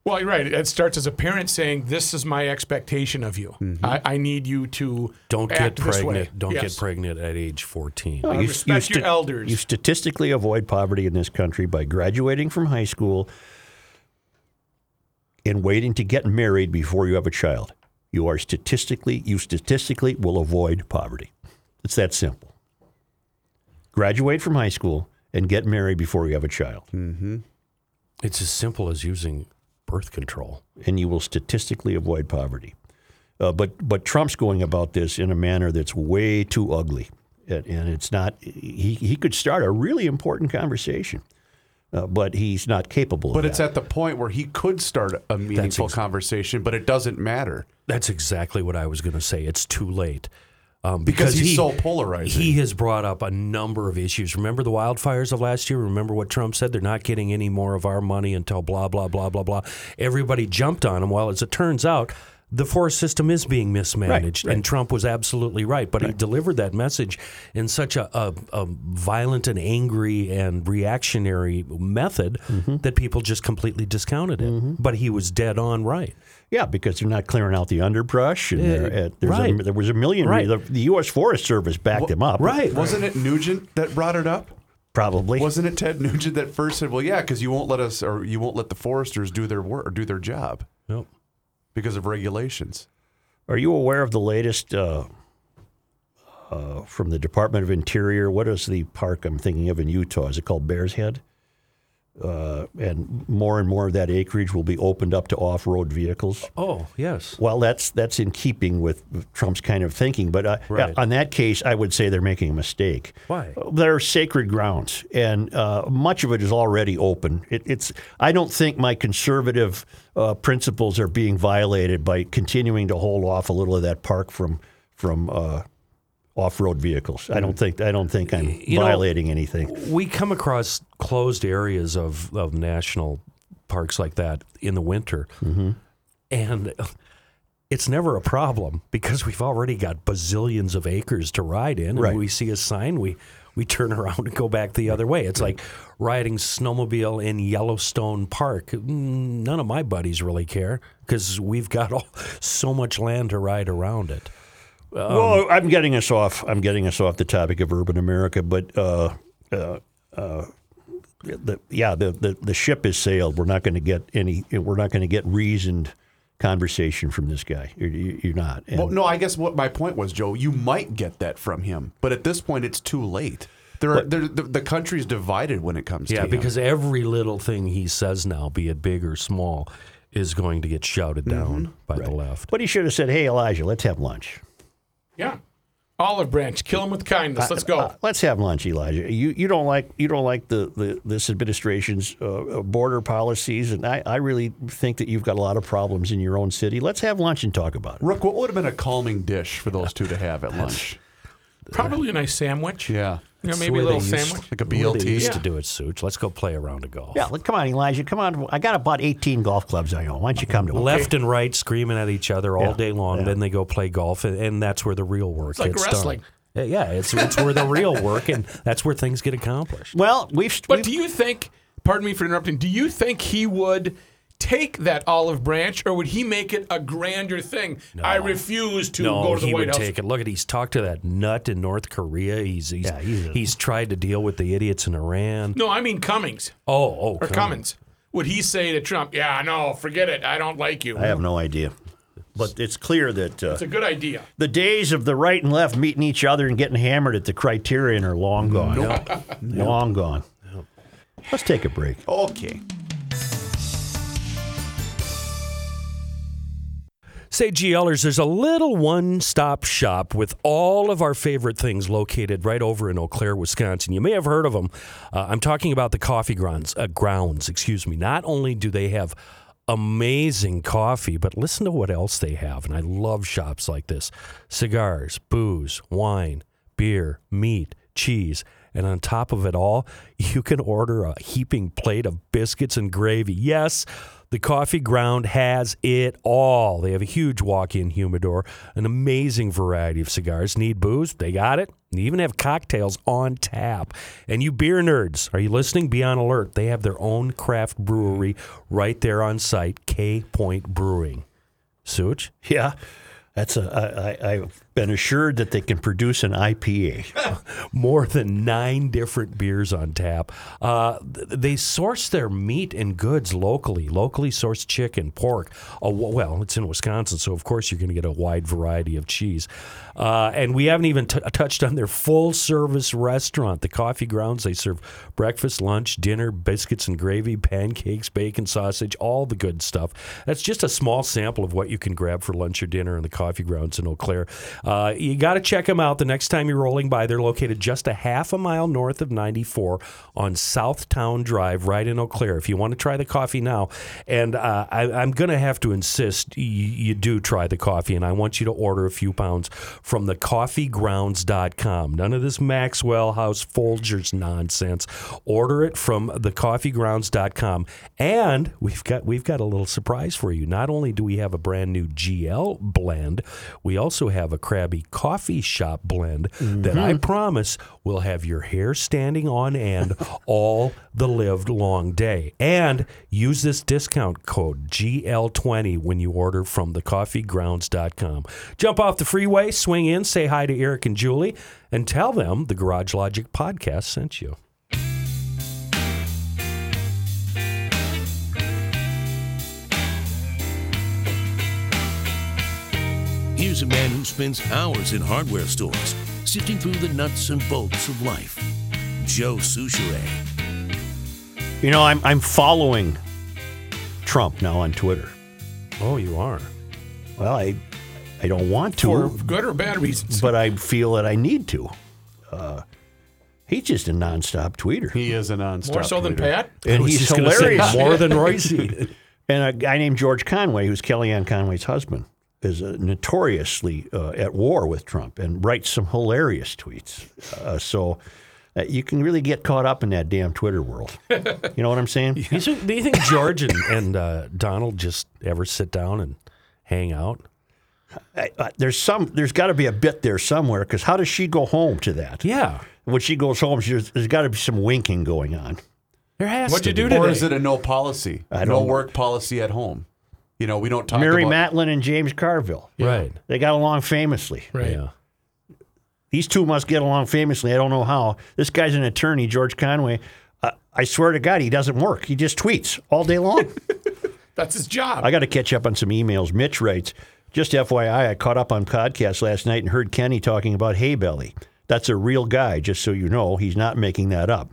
[SPEAKER 5] well, you're right. It starts as a parent saying, "This is my expectation of you.
[SPEAKER 1] Mm-hmm.
[SPEAKER 5] I, I need you to
[SPEAKER 3] Don't
[SPEAKER 5] act
[SPEAKER 3] get
[SPEAKER 5] this way."
[SPEAKER 3] pregnant. Don't
[SPEAKER 5] Yes.
[SPEAKER 3] get pregnant at age 14.
[SPEAKER 1] No,
[SPEAKER 5] Uh, respect your elders.
[SPEAKER 1] You statistically avoid poverty in this country by graduating from high school and waiting to get married before you have a child. You are statistically, you statistically will avoid poverty. It's that simple. Graduate from high school and get married before you have a child,
[SPEAKER 3] It's as simple as using birth control.
[SPEAKER 1] and you will statistically avoid poverty. Uh, but but Trump's going about this in a manner that's way too ugly, and, and it's not. He he could start a really important conversation, uh, but he's not capable. Of
[SPEAKER 4] it.
[SPEAKER 1] But it's
[SPEAKER 4] at the point where he could start a meaningful
[SPEAKER 3] ex-
[SPEAKER 4] conversation, but it doesn't matter
[SPEAKER 3] That's exactly what I was going to say. It's too late. Um,
[SPEAKER 4] because, he's
[SPEAKER 3] he-
[SPEAKER 4] so polarizing.
[SPEAKER 3] He has brought up a number of issues. Remember the wildfires of last year? Remember what Trump said? They're not getting any more of our money until blah, blah, blah, blah, blah. Everybody jumped on him. Well, as it turns out, the forest system is being mismanaged, and Trump was absolutely right. But he delivered that message in such a, a, a violent and angry and reactionary method
[SPEAKER 1] Mm-hmm.
[SPEAKER 3] that people just completely discounted it. But he was dead on right.
[SPEAKER 1] yeah, because they're not clearing out the underbrush, and they're- uh, there's
[SPEAKER 3] right.
[SPEAKER 1] a, there was a million.
[SPEAKER 3] Right.
[SPEAKER 1] The, the U.S. Forest Service backed him up, Right.
[SPEAKER 4] Wasn't it Nugent that brought it up?
[SPEAKER 1] Probably.
[SPEAKER 4] Wasn't it Ted Nugent that first said, "Well, yeah, because you won't let us, or you won't let the foresters do their work or do their job
[SPEAKER 3] Yep.
[SPEAKER 4] Because of regulations."
[SPEAKER 1] Are you aware of the latest uh, uh, from the Department of Interior? What is the park I'm thinking of in Utah? Is it called Bears Ears? Uh, and more and more of that acreage will be opened up to off-road vehicles.
[SPEAKER 3] Oh, yes.
[SPEAKER 1] Well, that's that's in keeping with Trump's kind of thinking. But uh,
[SPEAKER 3] Right.
[SPEAKER 1] on that case, I would say they're making a mistake.
[SPEAKER 3] Why?
[SPEAKER 1] They're sacred grounds, and uh, much of it is already open. It, it's. I don't think my conservative uh, principles are being violated by continuing to hold off a little of that park from from uh, off-road vehicles. I don't think. I don't think I'm
[SPEAKER 3] You know-
[SPEAKER 1] violating anything.
[SPEAKER 3] We come across closed areas of, of national parks like that in the winter, and it's never a problem because we've already got bazillions of acres to ride in. And
[SPEAKER 1] Right.
[SPEAKER 3] we see a sign, we we turn around and go back the other way. It's like riding snowmobile in Yellowstone Park. Mm, None of my buddies really care because we've got all, so much land to ride around it.
[SPEAKER 1] Well, I'm getting us off. I'm getting us off the topic of urban America, but uh, uh, uh, the, yeah, the, the the ship has sailed. We're not going to get any. We're not going to get reasoned conversation from this guy. You're, you're not. And
[SPEAKER 4] Well, no, I guess what my point was, Joe. You might get that from him, but at this point, it's too late. There, are, there the, the country's divided when it comes
[SPEAKER 3] Yeah,
[SPEAKER 4] to him.
[SPEAKER 3] because every little thing he says now, be it big or small, is going to get shouted down by the left.
[SPEAKER 1] But he should have said, "Hey, Elijah, let's have lunch."
[SPEAKER 5] Yeah. Olive Branch, kill him with kindness. Let's go.
[SPEAKER 1] Uh, let's have lunch, Elijah. You you don't like you don't like the, the this administration's uh, border policies, and I, I really think that you've got a lot of problems in your own city. Let's have lunch and talk about it.
[SPEAKER 4] Rook, what would have been a calming dish for those two to have at lunch?
[SPEAKER 5] Probably a nice sandwich.
[SPEAKER 4] Yeah.
[SPEAKER 5] You know, maybe a little sandwich.
[SPEAKER 4] Like a
[SPEAKER 3] the way They
[SPEAKER 4] BLT.
[SPEAKER 3] used
[SPEAKER 5] Yeah.
[SPEAKER 3] to do it, Such. Let's go play around a round of golf.
[SPEAKER 1] Yeah, look, come on, Elijah. Come on. I got about 18 golf clubs I own. Why don't you come to one?
[SPEAKER 3] Left and right screaming at each other all
[SPEAKER 1] Yeah,
[SPEAKER 3] day long.
[SPEAKER 1] yeah.
[SPEAKER 3] Then they go play golf, and, and that's where the real work
[SPEAKER 5] like
[SPEAKER 3] gets
[SPEAKER 5] wrestling.
[SPEAKER 3] done. Yeah, Yeah, it's it's where the real work, and that's where things get accomplished.
[SPEAKER 1] Well, we've.
[SPEAKER 5] But
[SPEAKER 1] we've
[SPEAKER 5] do you think, pardon me for interrupting, do you think he would take that olive branch or would he make it a grander thing? I refuse to
[SPEAKER 3] no,
[SPEAKER 5] go to the
[SPEAKER 3] he
[SPEAKER 5] White
[SPEAKER 3] would
[SPEAKER 5] House.
[SPEAKER 3] take it. Look at he's talked to that nut in North Korea. He's he's,
[SPEAKER 1] Yeah, he's
[SPEAKER 3] he's, tried to deal with the idiots in Iran.
[SPEAKER 5] No, I mean Cummings
[SPEAKER 3] Oh, oh,
[SPEAKER 5] or
[SPEAKER 3] come on.
[SPEAKER 5] Cummings. Would he say to Trump, yeah, no, forget it. I don't like you.
[SPEAKER 1] I have no idea. But it's clear that uh,
[SPEAKER 5] It's a good idea.
[SPEAKER 1] the days of the right and left meeting each other and getting hammered at the Criterion are long gone. Long gone. Let's take a break.
[SPEAKER 4] Okay.
[SPEAKER 3] Say, GLers, there's a little one stop shop with all of our favorite things located right over in Eau Claire, Wisconsin. You may have heard of them. Uh, I'm talking about the coffee grounds, uh, grounds, excuse me. Not only do they have amazing coffee, but listen to what else they have. And I love shops like this cigars, booze, wine, beer, meat, cheese. And on top of it all, you can order a heaping plate of biscuits and gravy. Yes, the coffee ground has it all. They have a huge walk in humidor, an amazing variety of cigars. Need booze? They got it. They even have cocktails on tap. And you beer nerds, are you listening? Be on alert. They have their own craft brewery right there on site, K Point Brewing. Such?
[SPEAKER 1] Yeah, that's a. I, I, I've been assured that they can produce an IPA.
[SPEAKER 3] more than nine different beers on tap. Uh, they source their meat and goods locally, locally sourced chicken, pork. Well, it's in Wisconsin, so of course you're going to get a wide variety of cheese. Uh, and we haven't even t- touched on their full service restaurant, the Coffee Grounds. They serve breakfast, lunch, dinner, biscuits and gravy, pancakes, bacon, sausage, all the good stuff. That's just a small sample of what you can grab for lunch or dinner in the Coffee Grounds in Eau Claire. Uh, you got to check them out the next time you're rolling by. They're located just a half a mile north of 94 on Southtown Drive, right in Eau Claire. If you want to try the coffee now, and uh, I, I'm going to have to insist you, you do try the coffee, and I want you to order a few pounds from the coffeegrounds.com. None of this Maxwell House Folgers nonsense. Order it from the coffeegrounds.com. And we've got we've got a little surprise for you. Not only do we have a brand new GL blend, we also have a Krabby Coffee Shop blend that I mm-hmm. promise will have your hair standing on end all the lived long day. And use this discount code GL20 when you order from thecoffeegrounds.com. Jump off the freeway, swing in, say hi to Eric and Julie, and tell them the Garage Logic podcast sent you.
[SPEAKER 6] Here's a man who spends hours in hardware stores, sifting through the nuts and bolts of life. Joe Soucheray.
[SPEAKER 1] You know, I'm I'm following Trump now on Twitter.
[SPEAKER 3] Oh, you are.
[SPEAKER 1] Well, I I don't want to,
[SPEAKER 5] For good or bad reasons.
[SPEAKER 1] but I feel that I need to. Uh, he's just a nonstop tweeter,
[SPEAKER 4] He is a nonstop.
[SPEAKER 5] More so than. Pat.
[SPEAKER 1] and he's
[SPEAKER 3] just gonna say
[SPEAKER 1] hilarious.
[SPEAKER 3] more than Royce.
[SPEAKER 1] And a guy named George Conway, who's Kellyanne Conway's husband, is uh, notoriously uh, at war with Trump and writes some hilarious tweets. Uh, so uh, you can really get caught up in that damn Twitter world. You know what I'm saying?
[SPEAKER 3] You think- do you think George and, and uh, Donald just ever sit down and hang out?
[SPEAKER 1] I, I, there's some. There's got to be a bit there somewhere because how does she go home to that?
[SPEAKER 3] Yeah,
[SPEAKER 1] When she goes home, she, there's got to be some winking going on.
[SPEAKER 3] there has
[SPEAKER 5] What'd
[SPEAKER 3] to
[SPEAKER 5] you do
[SPEAKER 3] be.
[SPEAKER 5] today?
[SPEAKER 4] Or is it a no policy?
[SPEAKER 1] I
[SPEAKER 4] no
[SPEAKER 1] don't-
[SPEAKER 4] work policy at home. You know, we don't talk
[SPEAKER 1] Mary
[SPEAKER 4] about.
[SPEAKER 1] Matalin and James Carville.
[SPEAKER 3] Right.
[SPEAKER 1] They got along famously.
[SPEAKER 5] Right.
[SPEAKER 3] Yeah.
[SPEAKER 1] These two must get along famously. I don't know how. This guy's an attorney, George Conway. Uh, I swear to God, he doesn't work. He just tweets all day long.
[SPEAKER 5] That's his job.
[SPEAKER 1] I got to catch up on some emails. Mitch writes, just FYI, I caught up on podcast last night and heard Kenny talking about Hay Belly. That's a real guy, just so you know. He's not making that up.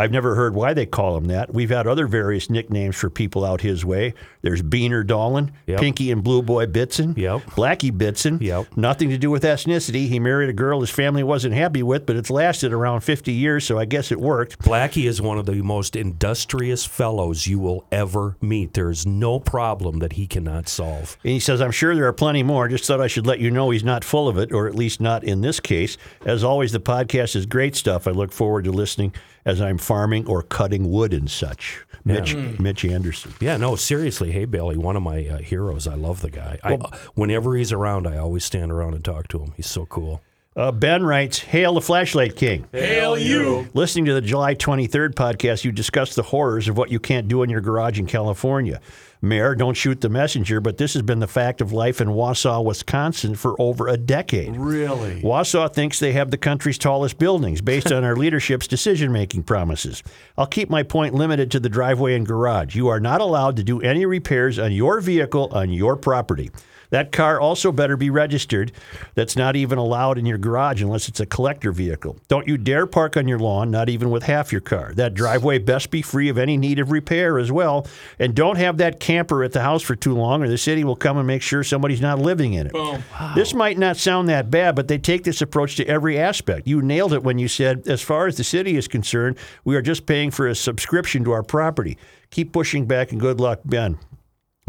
[SPEAKER 1] I've never heard why they call him that. We've had other various nicknames for people out his way. There's Beaner Dolan,
[SPEAKER 3] Yep.
[SPEAKER 1] Pinky and Blue Boy Bitson,
[SPEAKER 3] Yep.
[SPEAKER 1] Blackie Bitson.
[SPEAKER 3] Yep.
[SPEAKER 1] Nothing to do with ethnicity. He married a girl his family wasn't happy with, but it's lasted around 50 years, so I guess it worked.
[SPEAKER 3] Blackie is one of the most industrious fellows you will ever meet. There's no problem that he cannot solve.
[SPEAKER 1] And he says, I'm sure there are plenty more. Just thought I should let you know he's not full of it, or at least not in this case. As always, the podcast is great stuff. I look forward to listening as I'm farming or cutting wood and such. Mitch, Mitch Anderson.
[SPEAKER 3] Yeah, no, seriously. Hey, Bailey, one of my uh, heroes. I love the guy. I, whenever he's around, I always stand around and talk to him. He's so cool.
[SPEAKER 1] Uh, ben writes, Hail the Flashlight King.
[SPEAKER 5] Hail you.
[SPEAKER 1] Listening to the July 23rd podcast, you discussed the horrors of what you can't do in your garage in California. Mayor, don't shoot the messenger, but this has been the fact of life in Wausau, Wisconsin for over a decade.
[SPEAKER 4] Really?
[SPEAKER 1] Wausau thinks they have the country's tallest buildings based on our leadership's decision making promises. I'll keep my point limited to the driveway and garage. You are not allowed to do any repairs on your vehicle on your property. That car also better be registered. That's not even allowed in your garage unless it's a collector vehicle. Don't you dare park on your lawn, not even with half your car. That driveway best be free of any need of repair as well. And don't have that camper at the house for too long, or the city will come and make sure somebody's not living in it. This might not sound that bad, but they take this approach to every aspect. You nailed it when you said, as far as the city is concerned, we are just paying for a subscription to our property. Keep pushing back and good luck, Ben.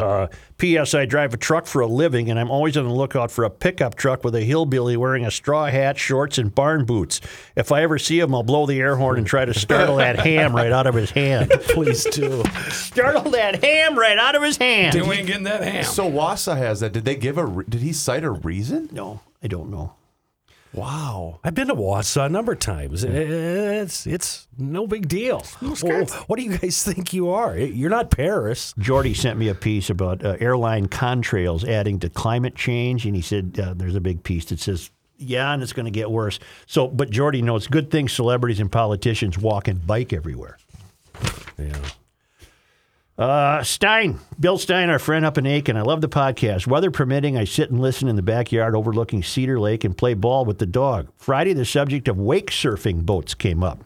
[SPEAKER 1] Uh, P.S. I drive a truck for a living, and I'm always on the lookout for a pickup truck with a hillbilly wearing a straw hat, shorts, and barn boots. If I ever see him, I'll blow the air horn and try to startle that ham right out of his hand.
[SPEAKER 3] Please do.
[SPEAKER 1] startle that ham right out of his hand.
[SPEAKER 5] Then we ain't getting that ham.
[SPEAKER 4] So Wausau has that. Did they give a? re- Did he cite a reason?
[SPEAKER 1] No, I don't know.
[SPEAKER 4] Wow.
[SPEAKER 3] I've been to Wausau a number of times. It's it's no big deal. Well, what do you guys think you are? You're not Paris.
[SPEAKER 1] Jordy sent me a piece about uh, airline contrails adding to climate change, and he said uh, there's a big piece that says, "Yeah, and it's going to get worse." So, but Jordy knows good things celebrities and politicians walk and bike everywhere.
[SPEAKER 3] Yeah.
[SPEAKER 1] Uh, Stein, Bill Stein, our friend up in Aitkin. I love the podcast. Weather permitting, I sit and listen in the backyard overlooking Cedar Lake and play ball with the dog. Friday, the subject of wake surfing boats came up.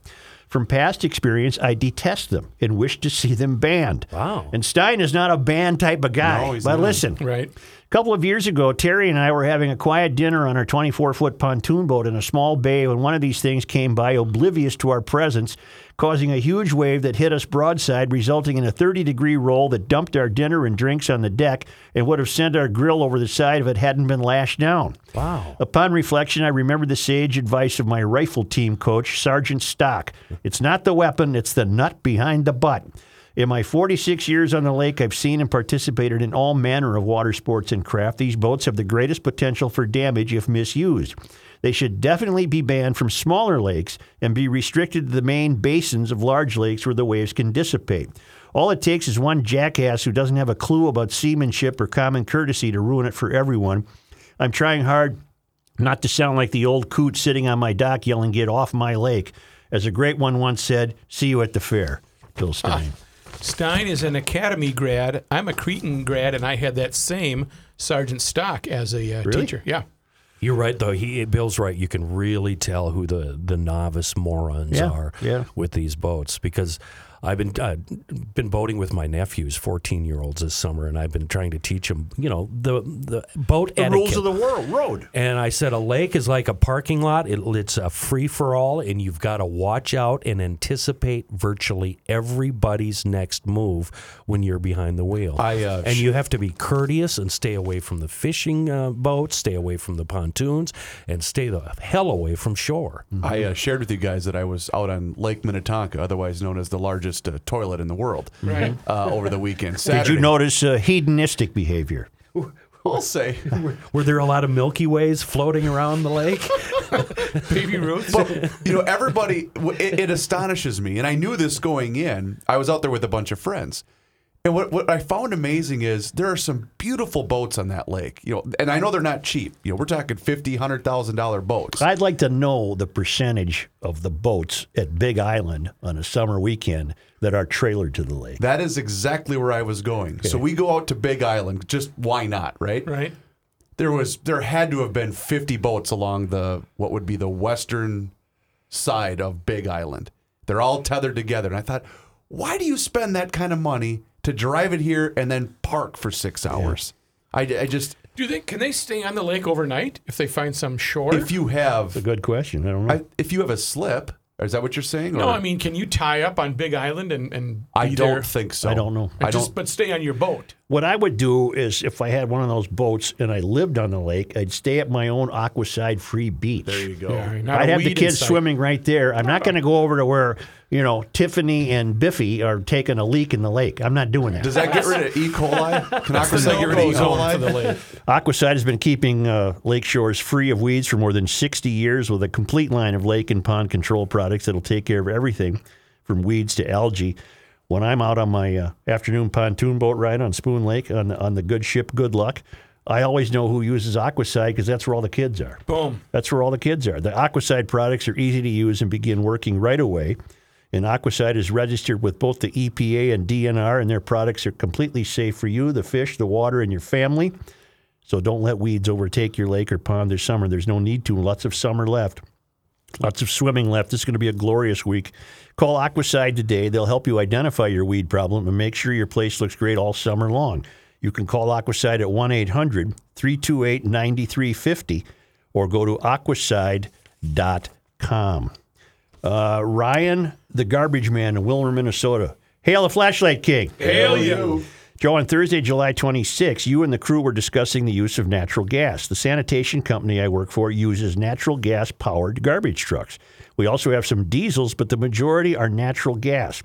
[SPEAKER 1] From past experience, I detest them and wish to see them banned.
[SPEAKER 3] Wow.
[SPEAKER 1] And Stein is not a banned type of guy.
[SPEAKER 4] No, he's
[SPEAKER 1] but
[SPEAKER 4] not.
[SPEAKER 1] listen,
[SPEAKER 5] Right.
[SPEAKER 1] a couple of years ago, Terry and I were having a quiet dinner on our 24 foot pontoon boat in a small bay when one of these things came by, oblivious to our presence, causing a huge wave that hit us broadside, resulting in a 30 degree roll that dumped our dinner and drinks on the deck and would have sent our grill over the side if it hadn't been lashed down.
[SPEAKER 3] Wow.
[SPEAKER 1] Upon reflection, I remembered the sage advice of my rifle team coach, Sergeant Stock. It's not the weapon, it's the nut behind the butt. In my 46 years on the lake, I've seen and participated in all manner of water sports and craft. These boats have the greatest potential for damage if misused. They should definitely be banned from smaller lakes and be restricted to the main basins of large lakes where the waves can dissipate. All it takes is one jackass who doesn't have a clue about seamanship or common courtesy to ruin it for everyone. I'm trying hard not to sound like the old coot sitting on my dock yelling, Get off my lake. As a great one once said, See you at the fair. Bill Stein.
[SPEAKER 5] Stein is an academy grad. I'm a Cretin grad, and I had that same Sergeant Stock as a uh,
[SPEAKER 1] Really?
[SPEAKER 5] teacher. Yeah.
[SPEAKER 3] You're right, though. He Bill's right. You can really tell who the, the novice morons
[SPEAKER 1] Yeah,
[SPEAKER 3] are
[SPEAKER 1] yeah.
[SPEAKER 3] with these boats because I've been uh, been boating with my nephews, 14 year olds this summer, and I've been trying to teach them, you know, the the boat
[SPEAKER 1] the
[SPEAKER 3] etiquette.
[SPEAKER 1] rules of the world, road.
[SPEAKER 3] And I said, a lake is like a parking lot. It, it's a free for all, and you've got to watch out and anticipate virtually everybody's next move when you're behind the wheel.
[SPEAKER 4] I, uh,
[SPEAKER 3] and you have to be courteous and stay away from the fishing uh, boats, stay away from the pontoons, and stay the hell away from shore.
[SPEAKER 4] I uh, shared with you guys that I was out on Lake Minnetonka, otherwise known as the largest uh, toilet in the world,
[SPEAKER 5] Right.
[SPEAKER 4] uh, over the weekend.
[SPEAKER 1] Did you notice uh, hedonistic behavior?
[SPEAKER 4] I'll say.
[SPEAKER 3] Were there a lot of Milky Ways floating around the lake?
[SPEAKER 5] Baby Ruth.
[SPEAKER 4] But you know, everybody. It, it astonishes me, and I knew this going in. I was out there with a bunch of friends, and what what I found amazing is there are some beautiful boats on that lake. You know, and I know they're not cheap. You know, we're talking fifty, hundred thousand dollar boats.
[SPEAKER 1] I'd like to know the percentage of the boats at Big Island on a summer weekend that are trailered to the lake.
[SPEAKER 4] That is exactly where I was going. So we go out to Big Island. Just why not, right?
[SPEAKER 5] right.
[SPEAKER 4] There was there had to have been fifty boats along the what would be the western side of Big Island. They're all tethered together. And I thought, why do you spend that kind of money to drive it here and then park for six hours? I, I just,
[SPEAKER 5] Do they can they stay on the lake overnight if they find some shore?
[SPEAKER 4] if you have,
[SPEAKER 1] A good question. I don't know.
[SPEAKER 4] I, if you have a slip, is that what you're saying?
[SPEAKER 5] no,
[SPEAKER 4] Or-
[SPEAKER 5] I mean, can you tie up on Big Island and and
[SPEAKER 4] I don't
[SPEAKER 5] there
[SPEAKER 4] think so.
[SPEAKER 1] I don't know.
[SPEAKER 4] I
[SPEAKER 5] and just
[SPEAKER 4] don't.
[SPEAKER 5] but stay on your boat?
[SPEAKER 1] What I would do is, if I had one of those boats and I lived on the lake, I'd stay at my own Aquacide free beach.
[SPEAKER 4] There you go.
[SPEAKER 5] Yeah, not
[SPEAKER 1] I'd have the
[SPEAKER 5] weed
[SPEAKER 1] kids
[SPEAKER 5] inside.
[SPEAKER 1] swimming right there. I'm not going to go over to where you know Tiffany and Biffy are taking a leak in the lake. I'm not doing that.
[SPEAKER 4] Does that get rid of E. coli? Can Aquacide get rid of E.
[SPEAKER 5] No-go the
[SPEAKER 4] coli?
[SPEAKER 5] lake.
[SPEAKER 1] Aquacide has been keeping uh, lake shores free of weeds for more than 60 years with a complete line of lake and pond control products that'll take care of everything from weeds to algae. When I'm out on my uh, afternoon pontoon boat ride on Spoon Lake on, on the good ship Good Luck, I always know who uses Aquacide because that's where all the kids are.
[SPEAKER 5] Boom.
[SPEAKER 1] That's where all the kids are. The Aquacide products are easy to use and begin working right away. And Aquacide is registered with both the EPA and DNR, and their products are completely safe for you, the fish, the water, and your family. So don't let weeds overtake your lake or pond this summer. There's no need to. Lots of summer left. Lots of swimming left. This is going to be a glorious week. Call Aquacide today. They'll help you identify your weed problem and make sure your place looks great all summer long. You can call Aquacide at 1 800 328 9350 or go to aquacide.com. Uh, Ryan, the garbage man in Willmar, Minnesota. Hail the flashlight king.
[SPEAKER 5] Hail you.
[SPEAKER 1] Joe, on Thursday, July 26, you and the crew were discussing the use of natural gas. The sanitation company I work for uses natural gas powered garbage trucks. We also have some diesels, but the majority are natural gas.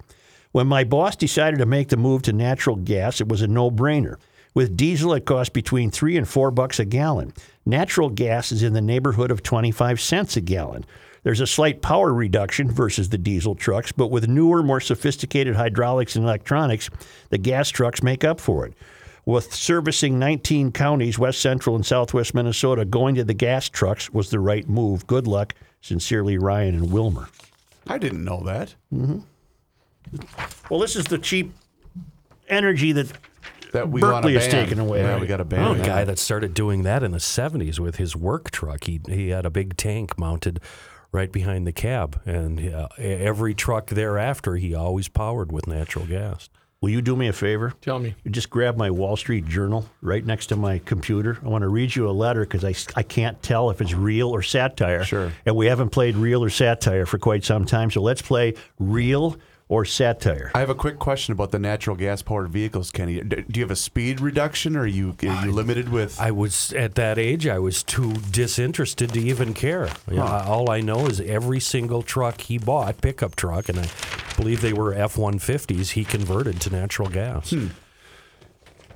[SPEAKER 1] When my boss decided to make the move to natural gas, it was a no brainer. With diesel, it costs between three and four bucks a gallon. Natural gas is in the neighborhood of 25 cents a gallon. There's a slight power reduction versus the diesel trucks, but with newer, more sophisticated hydraulics and electronics, the gas trucks make up for it. With servicing 19 counties, west central and southwest Minnesota, going to the gas trucks was the right move. Good luck. Sincerely, Ryan and Willmar.
[SPEAKER 4] I didn't know that. Mm-hmm.
[SPEAKER 1] Well, this is the cheap energy that
[SPEAKER 4] That we
[SPEAKER 1] Berkeley
[SPEAKER 4] got a
[SPEAKER 1] is taken away.
[SPEAKER 4] Yeah, we got a
[SPEAKER 3] I
[SPEAKER 4] ban.
[SPEAKER 3] know a guy that started doing that in the 70s with his work truck. He, he had a big tank mounted right behind the cab, and uh, every truck thereafter, he always powered with natural gas.
[SPEAKER 1] Will you do me a favor?
[SPEAKER 5] Tell me.
[SPEAKER 1] You just grab my Wall Street Journal right next to my computer. I want to read you a letter because I, I can't tell if it's real or satire.
[SPEAKER 4] Sure.
[SPEAKER 1] And we haven't played real or satire for quite some time. So let's play real or satire.
[SPEAKER 4] I have a quick question about the natural gas powered vehicles, Kenny. Do you have a speed reduction? Or are you are you limited with?
[SPEAKER 3] I was at that age. I was too disinterested to even care. Yeah, all I know is every single truck he bought, pickup truck, and I believe they were F one fifties. He converted to natural gas. Hmm.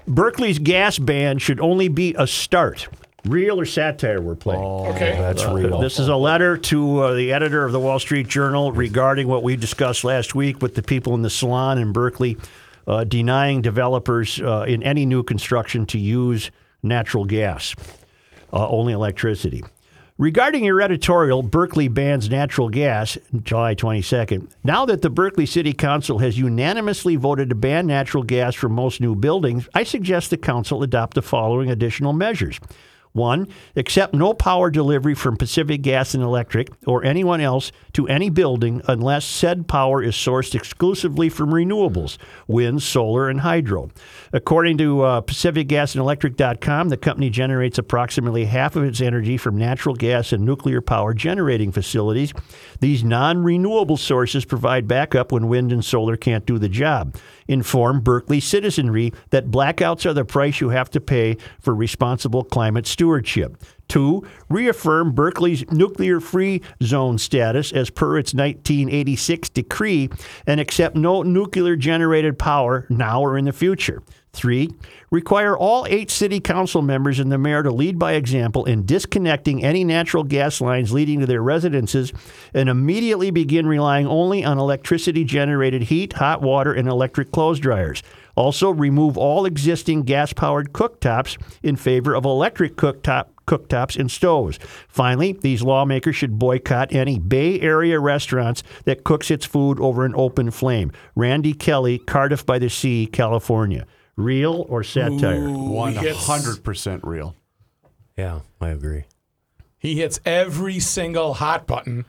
[SPEAKER 1] Berkeley's gas ban should only be a start. Real or satire we're playing.
[SPEAKER 5] Okay.
[SPEAKER 3] That's real.
[SPEAKER 1] This is a letter to uh, the editor of the Wall Street Journal regarding what we discussed last week with the people in the salon in Berkeley uh, denying developers uh, in any new construction to use natural gas, uh, only electricity. Regarding your editorial, Berkeley bans natural gas, July 22nd. Now that the Berkeley City Council has unanimously voted to ban natural gas from most new buildings, I suggest the council adopt the following additional measures. One, accept no power delivery from Pacific Gas and Electric or anyone else to any building unless said power is sourced exclusively from renewables, wind, solar, and hydro. According to uh, PacificGasandElectric.com, the company generates approximately half of its energy from natural gas and nuclear power generating facilities. These non renewable sources provide backup when wind and solar can't do the job. Inform Berkeley citizenry that blackouts are the price you have to pay for responsible climate stewardship. Two, reaffirm Berkeley's nuclear free zone status as per its 1986 decree and accept no nuclear generated power now or in the future. Three, require all eight city council members and the mayor to lead by example in disconnecting any natural gas lines leading to their residences and immediately begin relying only on electricity generated heat, hot water, and electric clothes dryers. Also, remove all existing gas powered cooktops in favor of electric cooktop cooktops and stoves. Finally, these lawmakers should boycott any Bay Area restaurants that cooks its food over an open flame. Randy Kelly, Cardiff by the Sea, California. Real or satire?
[SPEAKER 4] Hundred percent real.
[SPEAKER 3] Yeah, I agree.
[SPEAKER 5] He hits every single hot button.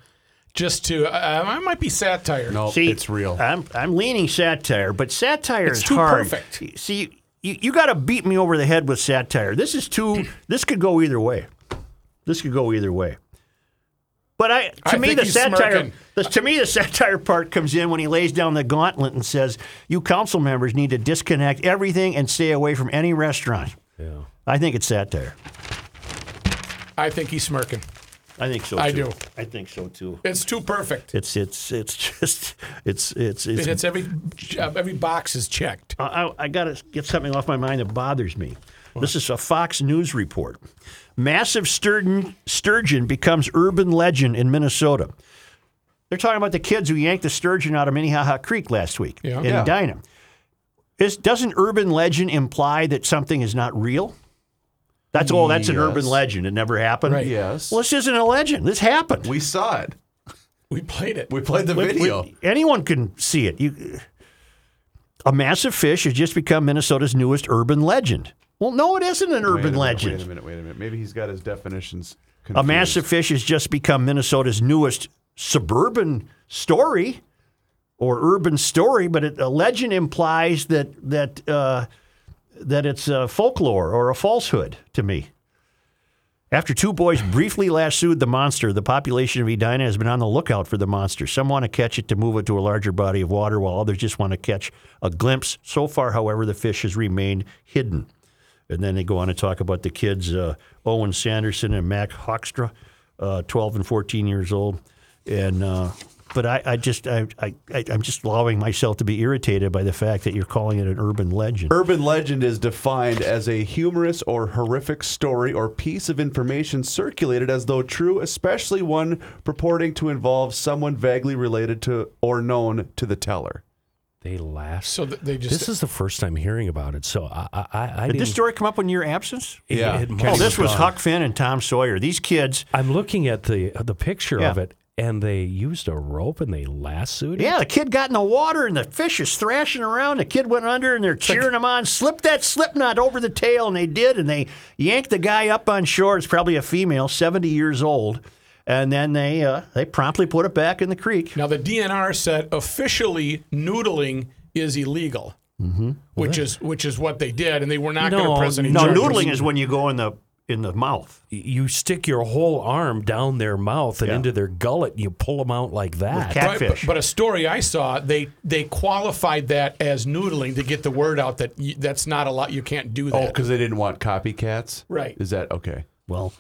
[SPEAKER 5] just to. Uh, it might be satire.
[SPEAKER 4] No,
[SPEAKER 1] See,
[SPEAKER 4] it's real.
[SPEAKER 1] I'm I'm leaning satire, but satire
[SPEAKER 5] It's
[SPEAKER 1] is
[SPEAKER 5] too
[SPEAKER 1] hard.
[SPEAKER 5] perfect.
[SPEAKER 1] See, you, you got to beat me over the head with satire. This is too. this could go either way. This could go either way. But I, to
[SPEAKER 5] I
[SPEAKER 1] me, the satire. The, to me, the satire part comes in when he lays down the gauntlet and says, "You council members need to disconnect everything and stay away from any restaurant."
[SPEAKER 3] Yeah.
[SPEAKER 1] I think it's satire.
[SPEAKER 5] I think he's smirking.
[SPEAKER 1] I think so. Too.
[SPEAKER 5] I do.
[SPEAKER 1] I think so too.
[SPEAKER 5] It's too perfect.
[SPEAKER 1] It's it's it's just it's it's
[SPEAKER 5] It
[SPEAKER 1] it's
[SPEAKER 5] hits every uh, every box is checked.
[SPEAKER 1] I, I- I got to get something off my mind that bothers me. This is a Fox News report. Massive sturgeon, sturgeon becomes urban legend in Minnesota. They're talking about the kids who yanked the sturgeon out of Minnehaha Creek last week
[SPEAKER 5] Yeah.
[SPEAKER 1] in
[SPEAKER 4] Yeah.
[SPEAKER 1] Edina. Is, doesn't urban legend imply that something is not real? That's all. That's an urban legend. It never happened.
[SPEAKER 5] Right.
[SPEAKER 4] yes.
[SPEAKER 1] Well, this isn't a legend. This happened.
[SPEAKER 4] we saw it.
[SPEAKER 5] We played it.
[SPEAKER 4] We played the
[SPEAKER 1] We- we-
[SPEAKER 4] video.
[SPEAKER 1] anyone can see it. You, a massive fish has just become Minnesota's newest urban legend. Well, no, it isn't an urban
[SPEAKER 4] minute,
[SPEAKER 1] legend.
[SPEAKER 4] Wait a minute. Wait a minute. Maybe he's got his definitions. confused.
[SPEAKER 1] A massive fish has just become Minnesota's newest suburban story or urban story, but it, a legend implies that that uh, that it's folklore or a falsehood to me. After two boys briefly lassoed the monster, the population of Edina has been on the lookout for the monster. Some want to catch it to move it to a larger body of water, while others just want to catch a glimpse. So far, however, the fish has remained hidden. And then they go on to talk about the kids, uh, Owen Sanderson and Mac Hoekstra, uh, 12 and 14 years old. And uh, but I, I just I, I I'm just allowing myself to be irritated by the fact that you're calling it an urban legend.
[SPEAKER 4] Urban legend is defined as a humorous or horrific story or piece of information circulated as though true, especially one purporting to involve someone vaguely related to or known to the teller.
[SPEAKER 3] They laugh.
[SPEAKER 5] So th- they just
[SPEAKER 3] this is the first time hearing about it. So I, I, I
[SPEAKER 1] Did this story come up in your absence?
[SPEAKER 3] it-
[SPEAKER 4] Yeah.
[SPEAKER 3] it
[SPEAKER 1] Oh, this was
[SPEAKER 3] gone.
[SPEAKER 1] Huck Finn and Tom Sawyer. These kids,
[SPEAKER 3] I'm looking at the uh, the picture
[SPEAKER 1] Yeah.
[SPEAKER 3] of it, and they used a rope and they lassoed it.
[SPEAKER 1] yeah, the kid got in the water and the fish is thrashing around. The kid went under and they're cheering him on. Slip that slip knot over the tail, and they did. And they yanked the guy up on shore. It's probably a female, 70 years old. And then they uh, they promptly put it back in the creek.
[SPEAKER 5] now the DNR said officially noodling is illegal, mm-hmm. which is which is what they did, and they were not going to press any
[SPEAKER 1] No,
[SPEAKER 5] charges.
[SPEAKER 1] noodling is when you go in the in the mouth.
[SPEAKER 3] You stick your whole arm down their mouth and
[SPEAKER 1] Yeah.
[SPEAKER 3] into their gullet, and you pull them out like that.
[SPEAKER 1] cat-
[SPEAKER 5] Right, but,
[SPEAKER 1] catfish.
[SPEAKER 5] but a story I saw, they they qualified that as noodling to get the word out that y that's not a lot. You can't do
[SPEAKER 4] oh,
[SPEAKER 5] that.
[SPEAKER 4] Oh, because they didn't want copycats?
[SPEAKER 5] Right.
[SPEAKER 4] Is that okay?
[SPEAKER 1] Well,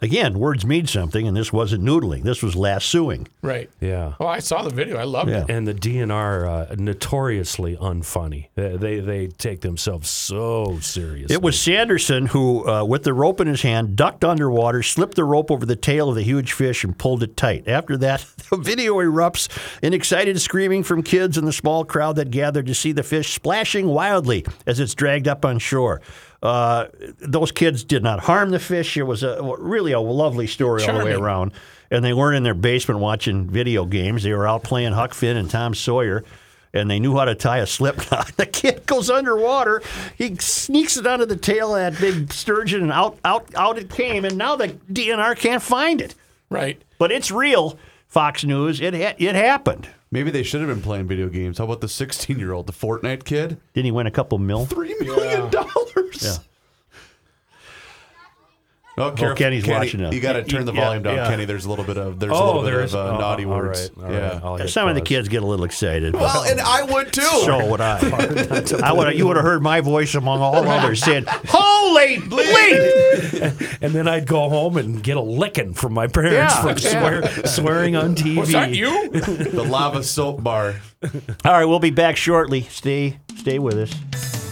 [SPEAKER 1] again, words mean something, and this wasn't noodling. This was lassoing.
[SPEAKER 5] right.
[SPEAKER 3] yeah.
[SPEAKER 5] Oh, I saw the video. I loved
[SPEAKER 1] Yeah.
[SPEAKER 5] it.
[SPEAKER 3] And the DNR uh, notoriously unfunny. They, they they take themselves so seriously.
[SPEAKER 1] It was Sanderson who, uh, with the rope in his hand, ducked underwater, slipped the rope over the tail of the huge fish, and pulled it tight. After that, the video erupts in excited screaming from kids and the small crowd that gathered to see the fish splashing wildly as it's dragged up on shore. Uh, those kids did not harm the fish. It was a, really a lovely story all the way around. And they weren't in their basement watching video games. They were out playing Huck Finn and Tom Sawyer and they knew how to tie a slip knot. The kid goes underwater. He sneaks it onto the tail of that big sturgeon, and out, out, out it came. And now the DNR can't find it.
[SPEAKER 5] Right.
[SPEAKER 1] But it's real. Fox News. It ha- it happened.
[SPEAKER 4] Maybe they should have been playing video games. How about the 16 year old, the Fortnite kid?
[SPEAKER 1] Didn't he win a couple mil?
[SPEAKER 4] Three million dollars.
[SPEAKER 1] Yeah.
[SPEAKER 4] Oh, careful.
[SPEAKER 1] Kenny's
[SPEAKER 4] Kenny,
[SPEAKER 1] watching us.
[SPEAKER 4] You got to turn the
[SPEAKER 1] Yeah,
[SPEAKER 4] volume down,
[SPEAKER 1] yeah.
[SPEAKER 4] Kenny. There's a little bit of there's a
[SPEAKER 3] oh,
[SPEAKER 4] little bit of uh,
[SPEAKER 3] oh,
[SPEAKER 4] naughty
[SPEAKER 3] all
[SPEAKER 4] words.
[SPEAKER 3] right, all
[SPEAKER 4] yeah.
[SPEAKER 3] right, I'll
[SPEAKER 1] Some of the kids get a little excited. but
[SPEAKER 4] Well, and I would too.
[SPEAKER 1] so would I. I would. You would have heard my voice among all others saying, "Holy bleed!"
[SPEAKER 3] And then I'd go home and get a licking from my parents
[SPEAKER 1] Yeah,
[SPEAKER 3] for
[SPEAKER 1] yeah.
[SPEAKER 3] swear, swearing on TV.
[SPEAKER 5] Was that you?
[SPEAKER 4] the lava soap bar.
[SPEAKER 1] All right, we'll be back shortly. Stay, stay with us.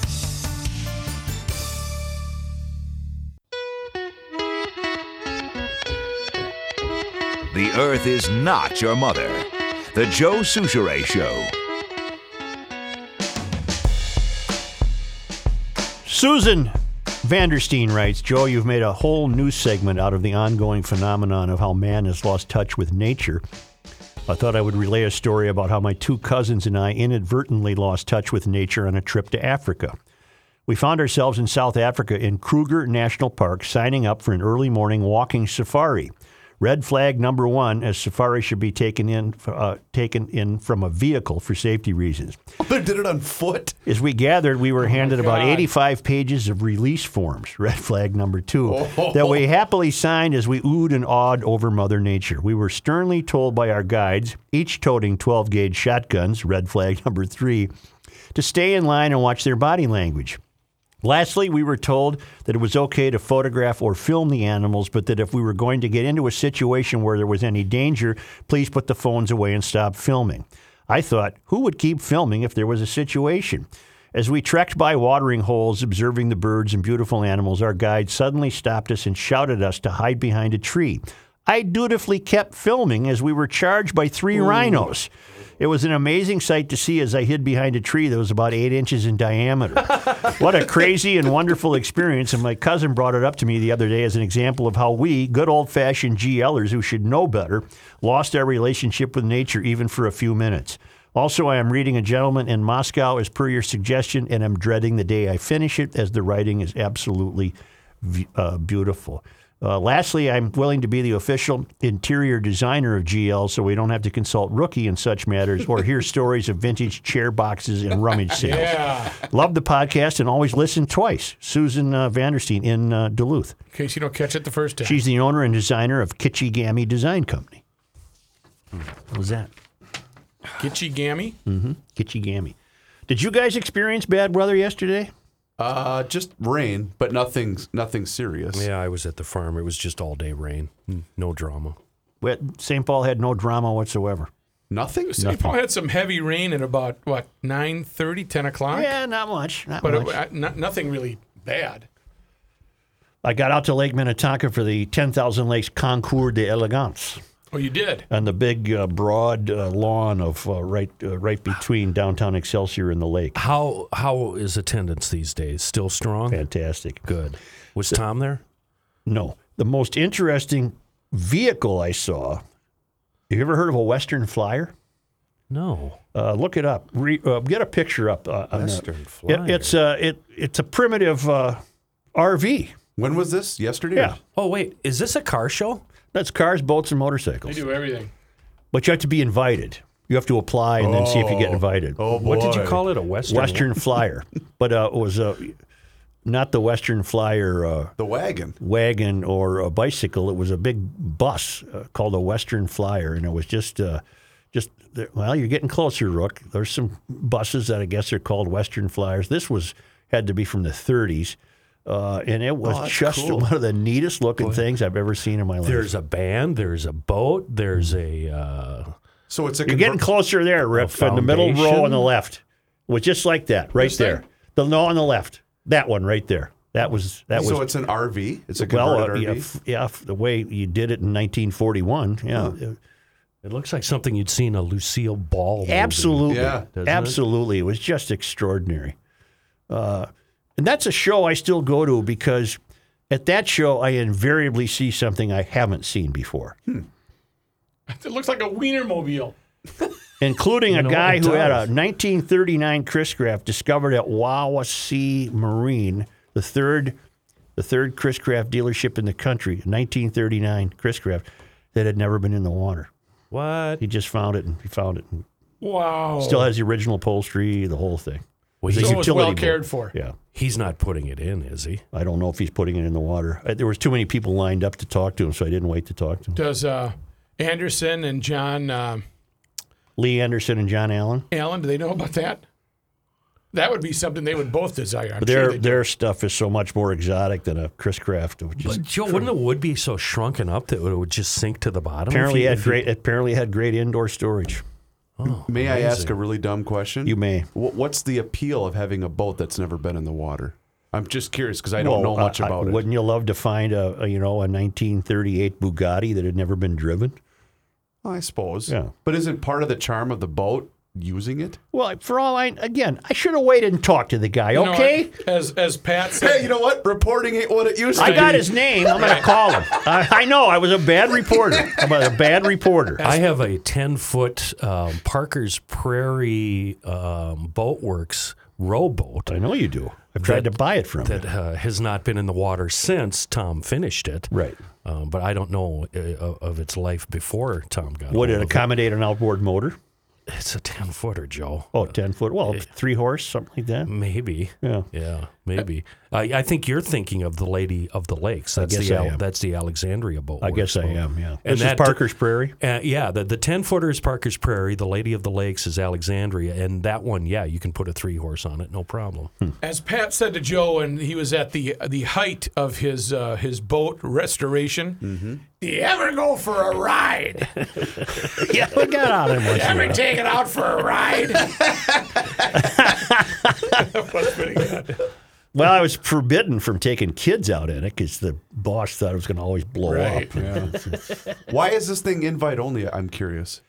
[SPEAKER 7] The Earth is not your mother. The Joe Soucheray Show.
[SPEAKER 1] Susan Vanderstein writes, Joe, you've made a whole new segment out of the ongoing phenomenon of how man has lost touch with nature. I thought I would relay a story about how my two cousins and I inadvertently lost touch with nature on a trip to Africa. We found ourselves in South Africa in Kruger National Park signing up for an early morning walking safari. Red flag number one, as safari should be taken in uh, taken in from a vehicle for safety reasons.
[SPEAKER 4] They did it on foot.
[SPEAKER 1] As we gathered, we were handed about 85 pages of release forms, red flag number two, that we happily signed as we oohed and awed over Mother Nature. We were sternly told by our guides, each toting 12 gauge shotguns, red flag number three, to stay in line and watch their body language. Lastly, we were told that it was okay to photograph or film the animals, but that if we were going to get into a situation where there was any danger, please put the phones away and stop filming. I thought, who would keep filming if there was a situation? As we trekked by watering holes, observing the birds and beautiful animals, our guide suddenly stopped us and shouted us to hide behind a tree. I dutifully kept filming as we were charged by three rhinos. It was an amazing sight to see as I hid behind a tree that was about eight inches in diameter. what a crazy and wonderful experience. And my cousin brought it up to me the other day as an example of how we, good old fashioned GLers who should know better, lost our relationship with nature even for a few minutes. Also, I am reading A Gentleman in Moscow as per your suggestion, and I'm dreading the day I finish it as the writing is absolutely uh, beautiful. Uh, lastly, I'm willing to be the official interior designer of GL so we don't have to consult Rookie in such matters or hear stories of vintage chair boxes and rummage sales.
[SPEAKER 5] Yeah.
[SPEAKER 1] Love the podcast and always listen twice. Susan uh, Vanderstein in uh, Duluth.
[SPEAKER 5] In case you don't catch it the first time.
[SPEAKER 1] She's the owner and designer of Kitschy Gammy Design Company. What was that?
[SPEAKER 5] Gitchy Gammy.
[SPEAKER 1] Kitschy Gammy. Did you guys experience bad weather yesterday?
[SPEAKER 4] Uh, just rain, but nothing, nothing serious.
[SPEAKER 3] Yeah, I was at the farm. It was just all day rain. Mm, No drama.
[SPEAKER 1] We- St. Paul had no drama whatsoever.
[SPEAKER 4] Nothing.
[SPEAKER 5] St. Paul had some heavy rain at about what 9:30, 10 o'clock.
[SPEAKER 1] Yeah, not much. Not
[SPEAKER 5] but
[SPEAKER 1] much.
[SPEAKER 5] it, not, nothing really bad.
[SPEAKER 1] I got out to Lake Minnetonka for the 10,000 Lakes Concours de d'Elegance
[SPEAKER 5] Oh, you did.
[SPEAKER 1] on the big, uh, broad uh, lawn of uh, right, uh, right between downtown Excelsior and the lake.
[SPEAKER 3] How how is attendance these days? Still strong?
[SPEAKER 1] Fantastic.
[SPEAKER 3] Good. Was Tom there?
[SPEAKER 1] No, the most interesting vehicle I saw. You ever heard of a Western Flyer?
[SPEAKER 3] No.
[SPEAKER 1] Uh, look it up. Re, uh, get a picture up. Uh, on,
[SPEAKER 3] Western
[SPEAKER 1] it-
[SPEAKER 3] Flyer.
[SPEAKER 1] it's uh, it it's a primitive uh, RV.
[SPEAKER 4] When was this? Yesterday?
[SPEAKER 1] Yeah,
[SPEAKER 3] Oh wait, is this a car show?
[SPEAKER 1] That's cars, boats, and motorcycles.
[SPEAKER 5] They do everything.
[SPEAKER 1] But you have to be invited. You have to apply and then see if you get invited.
[SPEAKER 4] Oh,
[SPEAKER 3] What did you call it? A Western?
[SPEAKER 1] Western Flyer, but uh, it was uh, not the Western Flyer uh,
[SPEAKER 4] The wagon.
[SPEAKER 1] wagon or a bicycle. It was a big bus uh, called a Western Flyer, and it was just uh, just well, you're getting closer, Rook. There's some buses that I guess are called Western Flyers. This was had to be from the 30s. Uh, and it was
[SPEAKER 4] Oh,
[SPEAKER 1] just
[SPEAKER 4] cool.
[SPEAKER 1] one of the neatest looking things I've ever seen in my life.
[SPEAKER 3] There's a band. There's a boat. There's a. Uh,
[SPEAKER 4] So it's a.
[SPEAKER 1] You're getting closer there, Rip. In the middle row on the left. It was just like that, right
[SPEAKER 5] This
[SPEAKER 1] there.
[SPEAKER 5] thing?
[SPEAKER 1] The no on the left. That one right there. That was that was
[SPEAKER 4] so it's an RV. It's a
[SPEAKER 1] well, uh,
[SPEAKER 4] converted
[SPEAKER 1] yeah,
[SPEAKER 4] RV.
[SPEAKER 1] f- yeah, f- the way you did it in 1941. Yeah,
[SPEAKER 3] it looks like something you'd see in a Lucille Ball. movie.
[SPEAKER 1] absolutely,
[SPEAKER 4] Yeah,
[SPEAKER 3] doesn't it?
[SPEAKER 1] absolutely. It? was just extraordinary. Uh, and that's a show I still go to because at that show I invariably see something I haven't seen before, hmm.
[SPEAKER 5] It looks like a Wienermobile.
[SPEAKER 1] including a
[SPEAKER 3] know,
[SPEAKER 1] guy
[SPEAKER 3] it
[SPEAKER 1] who had a 1939 Chris Craft discovered at Wawasee Marine, the third, the third Chris Craft dealership in the country. 1939 Chris Craft that had never been in the water.
[SPEAKER 3] What?
[SPEAKER 1] He just found it and he found it. And
[SPEAKER 5] Wow.
[SPEAKER 1] Still has the original upholstery, the whole thing.
[SPEAKER 3] Well,
[SPEAKER 1] It's a
[SPEAKER 3] he's,
[SPEAKER 5] so
[SPEAKER 1] utility
[SPEAKER 5] well
[SPEAKER 1] boat.
[SPEAKER 5] cared for.
[SPEAKER 1] Yeah.
[SPEAKER 3] he's not putting it in, is he?
[SPEAKER 1] I don't know if he's putting it in the water. Uh, There was too many people lined up to talk to him, so I didn't wait to talk to him.
[SPEAKER 5] Does uh, Anderson and John uh,
[SPEAKER 1] Lee Anderson and John Allen.
[SPEAKER 5] Allen, do they know about that? That would be something they would both desire. I'm sure
[SPEAKER 1] their their stuff is so much more exotic than a Chris Craft, which is
[SPEAKER 3] But Joe, wouldn't the wood be so shrunken up that it would just sink to the bottom? if
[SPEAKER 1] apparently
[SPEAKER 3] you-
[SPEAKER 1] had
[SPEAKER 3] if you-
[SPEAKER 1] great apparently had great indoor storage.
[SPEAKER 3] Oh,
[SPEAKER 4] May I ask a really dumb question?
[SPEAKER 1] You may.
[SPEAKER 4] Wh- What's the appeal of having a boat that's never been in the water? I'm just curious because I don't know much
[SPEAKER 1] uh,
[SPEAKER 4] about it.
[SPEAKER 1] Wouldn't you love to find a, a you know a 1938 Bugatti that had never been driven?
[SPEAKER 4] I suppose.
[SPEAKER 1] Yeah.
[SPEAKER 4] But isn't part of the charm of the boat using it?
[SPEAKER 1] Well, for all I again, I should have waited and talked to the guy.
[SPEAKER 5] You know
[SPEAKER 1] okay.
[SPEAKER 5] what? As as Pat said,
[SPEAKER 4] Hey, you know what? Reporting ain't what it used to
[SPEAKER 1] I
[SPEAKER 4] be.
[SPEAKER 1] got his name. I'm going to call him. I, I know I was a bad reporter. I'm a bad reporter.
[SPEAKER 3] I have a 10 foot um, Parker's Prairie um, Boat Works rowboat
[SPEAKER 1] I know you do. I've tried
[SPEAKER 3] That-
[SPEAKER 1] to buy it from
[SPEAKER 3] it.
[SPEAKER 1] that
[SPEAKER 3] uh, has not been in the water since Tom finished it.
[SPEAKER 1] Right.
[SPEAKER 3] Um, but I don't know uh, of of its life before Tom got.
[SPEAKER 1] Would it
[SPEAKER 3] hold of
[SPEAKER 1] accommodate an outboard motor?
[SPEAKER 3] It's a ten footer, Joe.
[SPEAKER 1] Oh, 10 foot. Well, three horse, something like that.
[SPEAKER 3] Maybe.
[SPEAKER 1] Yeah.
[SPEAKER 3] Yeah, maybe. I, I think you're thinking of the Lady of the Lakes. That's
[SPEAKER 1] guess
[SPEAKER 3] the
[SPEAKER 1] I
[SPEAKER 3] Al-
[SPEAKER 1] am.
[SPEAKER 3] that's the Alexandria boat.
[SPEAKER 1] I
[SPEAKER 3] works
[SPEAKER 1] guess I am, yeah.
[SPEAKER 3] And
[SPEAKER 1] this
[SPEAKER 3] that-
[SPEAKER 1] is Parker's Prairie.
[SPEAKER 3] Uh, yeah, the the ten footer is Parker's Prairie. The Lady of the Lakes is Alexandria, and that one, yeah, you can put a three horse on it, no problem.
[SPEAKER 1] Hmm.
[SPEAKER 5] As Pat said to Joe, and he was at the the height of his uh, his boat restoration.
[SPEAKER 1] Mm-hmm.
[SPEAKER 5] Do you ever go for a ride?
[SPEAKER 1] yeah, we got on him once in a
[SPEAKER 5] ever
[SPEAKER 1] while.
[SPEAKER 5] take it out for a ride? That's pretty good.
[SPEAKER 1] Well, I was forbidden from taking kids out in it because the boss thought it was going to always blow
[SPEAKER 5] Right.
[SPEAKER 1] up.
[SPEAKER 4] Why is this thing invite only? I'm curious.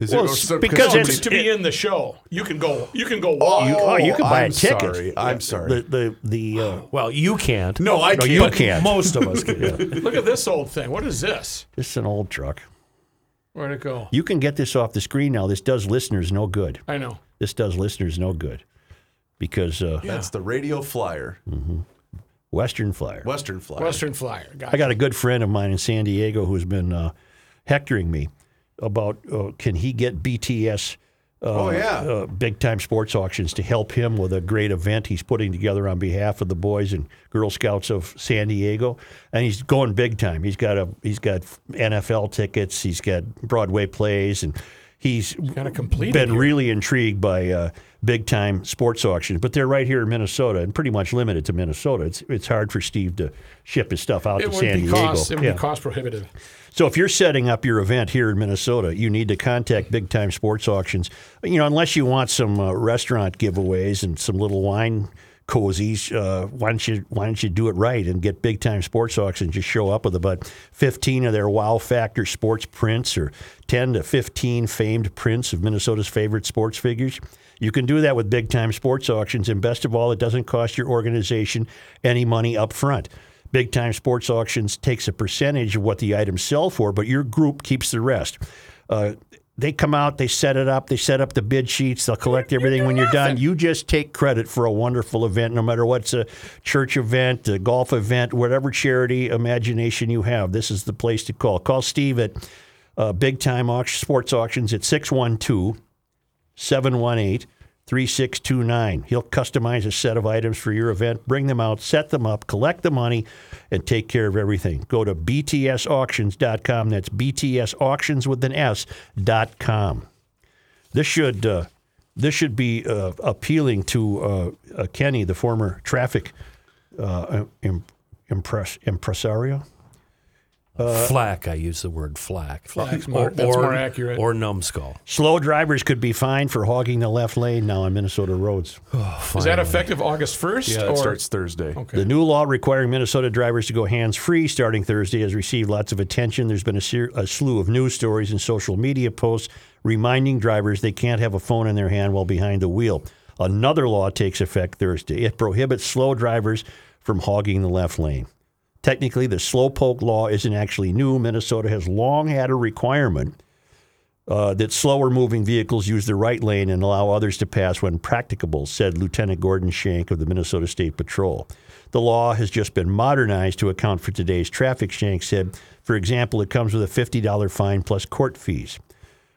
[SPEAKER 4] Is
[SPEAKER 1] Well,
[SPEAKER 4] or
[SPEAKER 1] it's
[SPEAKER 4] some-
[SPEAKER 1] because
[SPEAKER 4] somebody-
[SPEAKER 1] it's-
[SPEAKER 5] to be in the show, you can go. You can go walk.
[SPEAKER 1] You, oh, you can buy
[SPEAKER 4] I'm
[SPEAKER 1] a ticket.
[SPEAKER 4] sorry. I'm sorry.
[SPEAKER 1] The the the uh,
[SPEAKER 3] Well, you can't.
[SPEAKER 4] no, I
[SPEAKER 1] no,
[SPEAKER 4] can't.
[SPEAKER 1] you can't.
[SPEAKER 3] Most of us can.
[SPEAKER 5] Look at this old thing. What is this?
[SPEAKER 1] This is an old truck.
[SPEAKER 5] Where'd it go?
[SPEAKER 1] You can get this off the screen now. This does listeners no good.
[SPEAKER 5] I know.
[SPEAKER 1] This does listeners no good because uh,
[SPEAKER 4] That's the radio flyer,
[SPEAKER 1] Western Flyer.
[SPEAKER 4] Western flyer.
[SPEAKER 5] Western Flyer. Gotcha.
[SPEAKER 1] I got a good friend of mine in San Diego who's been uh, hectoring me about uh, can he get BTS uh,
[SPEAKER 4] Oh, yeah.
[SPEAKER 1] uh, big time sports auctions to help him with a great event he's putting together on behalf of the Boys and Girl Scouts of San Diego, and he's going big time. He's got a he's got NFL tickets, he's got Broadway plays, and he's
[SPEAKER 5] Kinda completed
[SPEAKER 1] been
[SPEAKER 5] here.
[SPEAKER 1] really intrigued by uh, big time sports auctions. But they're right here in Minnesota and pretty much limited to Minnesota. It's it's hard for Steve to ship his stuff out
[SPEAKER 5] It
[SPEAKER 1] to San Diego.
[SPEAKER 5] cost. It would
[SPEAKER 1] Yeah.
[SPEAKER 5] be cost prohibitive.
[SPEAKER 1] So if you're setting up your event here in Minnesota, you need to contact Big Time Sports Auctions. You know, unless you want some uh, restaurant giveaways and some little wine cozies, uh, why don't you why don't you do it right and get Big Time Sports Auctions? Just show up with about 15 of their wow factor sports prints or 10 to 15 famed prints of Minnesota's favorite sports figures. You can do that with Big Time Sports Auctions, and best of all, it doesn't cost your organization any money up front. Big Time Sports Auctions takes a percentage of what the items sell for, but your group keeps the rest. Uh, they come out, they set it up, they set up the bid sheets, they'll collect everything. When you're done, you just take credit for a wonderful event, no matter what's a church event, a golf event, whatever charity imagination you have. This is the place to call. Call Steve at uh, Big Time Auction, Sports Auctions at 612 718 3629. He'll customize a set of items for your event, bring them out, set them up, collect the money, and take care of everything. Go to btsauctions.com. That's btsauctions with an S dot com. This should uh, this should be uh, appealing to uh, uh, Kenny, the former traffic uh, impress, impresario.
[SPEAKER 3] Uh, flack, I use the word flack.
[SPEAKER 5] Flack's more- that's more accurate.
[SPEAKER 3] Or numbskull.
[SPEAKER 1] Slow drivers could be fined for hogging the left lane now on Minnesota roads.
[SPEAKER 5] Is that effective August 1st?
[SPEAKER 4] Yeah,
[SPEAKER 5] or?
[SPEAKER 4] it starts Thursday.
[SPEAKER 5] Okay.
[SPEAKER 1] The new law requiring Minnesota drivers to go hands free starting Thursday has received lots of attention. There's been a, ser- a slew of news stories and social media posts reminding drivers they can't have a phone in their hand while behind the wheel. Another law takes effect Thursday. It prohibits slow drivers from hogging the left lane. Technically, the slowpoke law isn't actually new. Minnesota has long had a requirement uh, that slower moving vehicles use the right lane and allow others to pass when practicable, said Lieutenant Gordon Shank of the Minnesota State Patrol. The law has just been modernized to account for today's traffic, Shank said. For example, it comes with a $50 fine plus court fees.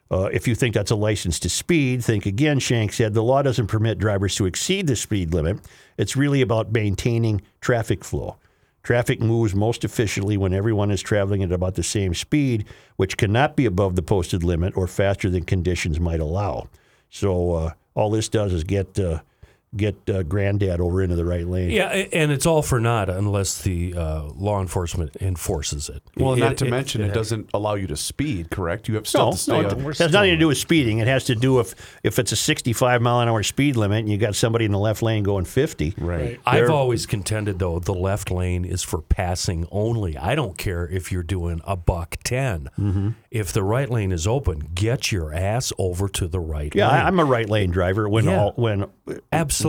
[SPEAKER 1] Uh, if you think that's a license to speed, think again, Shank said. The law doesn't permit drivers to exceed the speed limit. It's really about maintaining traffic flow. Traffic moves most efficiently when everyone is traveling at about the same speed, which cannot be above the posted limit or faster than conditions might allow. So uh, all this does is get uh, get uh, granddad over into the right lane.
[SPEAKER 3] Yeah, and it's all for naught unless the uh, law enforcement enforces it.
[SPEAKER 4] Well,
[SPEAKER 3] It-
[SPEAKER 4] not
[SPEAKER 3] it-
[SPEAKER 4] to mention, it,
[SPEAKER 3] it-
[SPEAKER 4] doesn't allow you to speed. Correct? You have still
[SPEAKER 1] No,
[SPEAKER 4] to stay
[SPEAKER 1] no,
[SPEAKER 4] on.
[SPEAKER 1] it has nothing to do with speeding. It has to do if if it's a 65 mile an hour speed limit and you got somebody in the left lane going 50.
[SPEAKER 4] Right.
[SPEAKER 3] I've always contended though the left lane is for passing only. I don't care if you're doing a buck 10
[SPEAKER 1] Mm-hmm.
[SPEAKER 3] If the right lane is open, get your ass over to the right
[SPEAKER 1] Yeah,
[SPEAKER 3] lane.
[SPEAKER 1] I, I'm a right lane driver when
[SPEAKER 3] Yeah.
[SPEAKER 1] all when
[SPEAKER 3] Absolutely.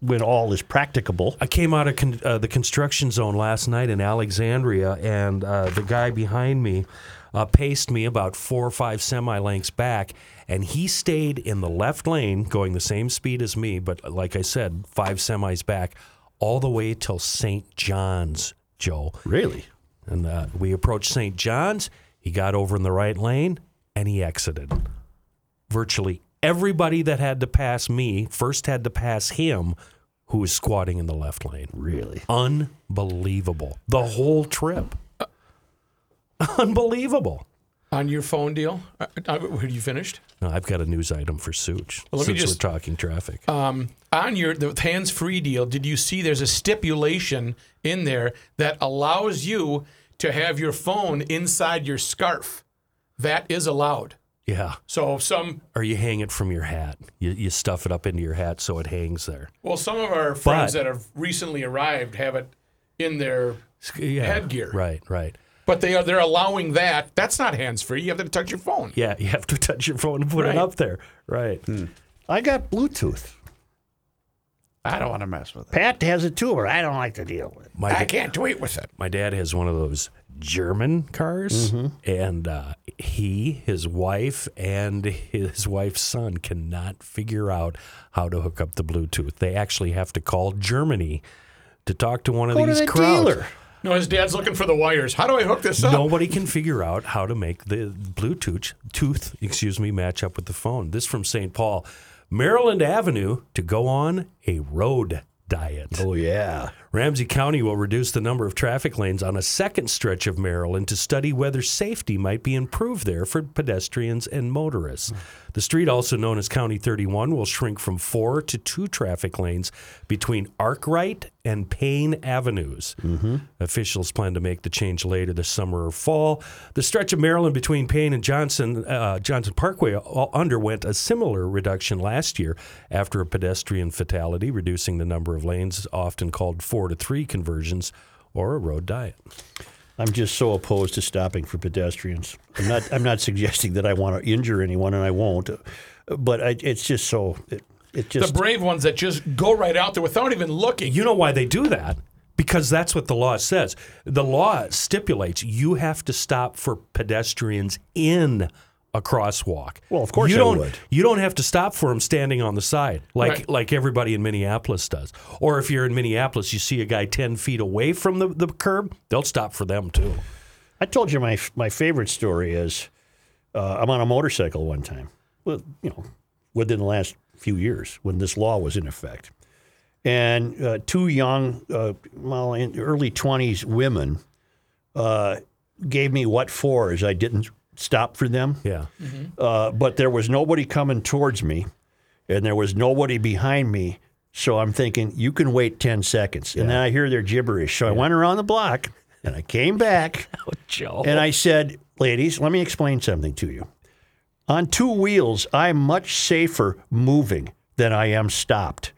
[SPEAKER 1] When all is practicable.
[SPEAKER 3] I came out of con- uh, the construction zone last night in Alexandria, and uh, the guy behind me uh, paced me about four or five semi lengths back, and he stayed in the left lane, going the same speed as me, but like I said, five semis back, all the way till St. John's, Joe.
[SPEAKER 1] Really?
[SPEAKER 3] And uh, we approached St. John's. He got over in the right lane and he exited. Virtually everybody that had to pass me first had to pass him, who was squatting in the left lane.
[SPEAKER 1] Really?
[SPEAKER 3] Unbelievable. The whole trip. Unbelievable.
[SPEAKER 5] On your phone deal, uh, uh, have you finished?
[SPEAKER 3] No, I've got a news item for Such
[SPEAKER 5] Well, let me just-
[SPEAKER 3] we're talking traffic.
[SPEAKER 5] Um, on your the hands-free deal, did you see there's a stipulation in there that allows you to have your phone inside your scarf? That is allowed.
[SPEAKER 3] Yeah.
[SPEAKER 5] So some,
[SPEAKER 3] Or you hang it from your hat. You, you stuff it up into your hat so it hangs there.
[SPEAKER 5] well, some of our friends
[SPEAKER 3] But-
[SPEAKER 5] that have recently arrived have it in their
[SPEAKER 3] Yeah.
[SPEAKER 5] headgear.
[SPEAKER 3] Right, right.
[SPEAKER 5] But they are they're allowing that. That's not hands-free. You have to touch your phone.
[SPEAKER 3] Yeah, you have to touch your phone and put
[SPEAKER 5] Right.
[SPEAKER 3] it up there. Right. Hmm.
[SPEAKER 1] I got Bluetooth.
[SPEAKER 4] I don't want to mess with it.
[SPEAKER 1] Pat has it too, but I don't like to deal with it.
[SPEAKER 3] My
[SPEAKER 5] I
[SPEAKER 3] da-
[SPEAKER 5] can't tweet with it.
[SPEAKER 3] my dad has one of those German cars,
[SPEAKER 1] Mm-hmm.
[SPEAKER 3] and uh, he, his wife, and his wife's son cannot figure out how to hook up the Bluetooth. They actually have to call Germany to talk to one of
[SPEAKER 1] Go to
[SPEAKER 3] these
[SPEAKER 1] the
[SPEAKER 3] crowds.
[SPEAKER 1] dealer.
[SPEAKER 5] No, his dad's looking for the wires. How do I hook this up?
[SPEAKER 3] Nobody can figure out how to make the Bluetooth tooth, excuse me, match up with the phone. This from St. Paul, Maryland Avenue to go on a road diet.
[SPEAKER 1] Oh yeah.
[SPEAKER 3] Ramsey County will reduce the number of traffic lanes on a second stretch of Maryland to study whether safety might be improved there for pedestrians and motorists. The street, also known as County 31, will shrink from four to two traffic lanes between Arkwright and Payne Avenues. Officials plan to make the change later this summer or fall. The stretch of Maryland between Payne and Johnson uh, Johnson Parkway underwent a similar reduction last year after a pedestrian fatality, reducing the number of lanes, often called four to three conversions, or a road diet.
[SPEAKER 1] I'm just so opposed to stopping for pedestrians. I'm not. I'm not suggesting that I want to injure anyone, and I won't. But I, it's just so. It, it
[SPEAKER 5] The brave ones that just go right out there without even looking.
[SPEAKER 3] You know why they do that? Because that's what the law says. The law stipulates you have to stop for pedestrians in a crosswalk.
[SPEAKER 1] Well, of course
[SPEAKER 3] you
[SPEAKER 1] I
[SPEAKER 3] don't.
[SPEAKER 1] would.
[SPEAKER 3] You don't have to stop for them standing on the side, like
[SPEAKER 5] Right.
[SPEAKER 3] like everybody in Minneapolis does. Or if you're in Minneapolis, you see a guy ten feet away from the, the curb, they'll stop for them too.
[SPEAKER 1] I told you my my favorite story is uh, I'm on a motorcycle one time. Well, you know, within the last few years when this law was in effect, and uh, two young, uh, well, in early 20s women uh, gave me what for as I didn't stop for them.
[SPEAKER 3] Yeah.
[SPEAKER 1] Uh, but there was nobody coming towards me, and there was nobody behind me. So I'm thinking, you can wait 10 seconds. And then I hear their gibberish. So I went around the block and I came back oh,
[SPEAKER 3] Joe.
[SPEAKER 1] and I said, ladies, let me explain something to you. On two wheels, I'm much safer moving than I am stopped.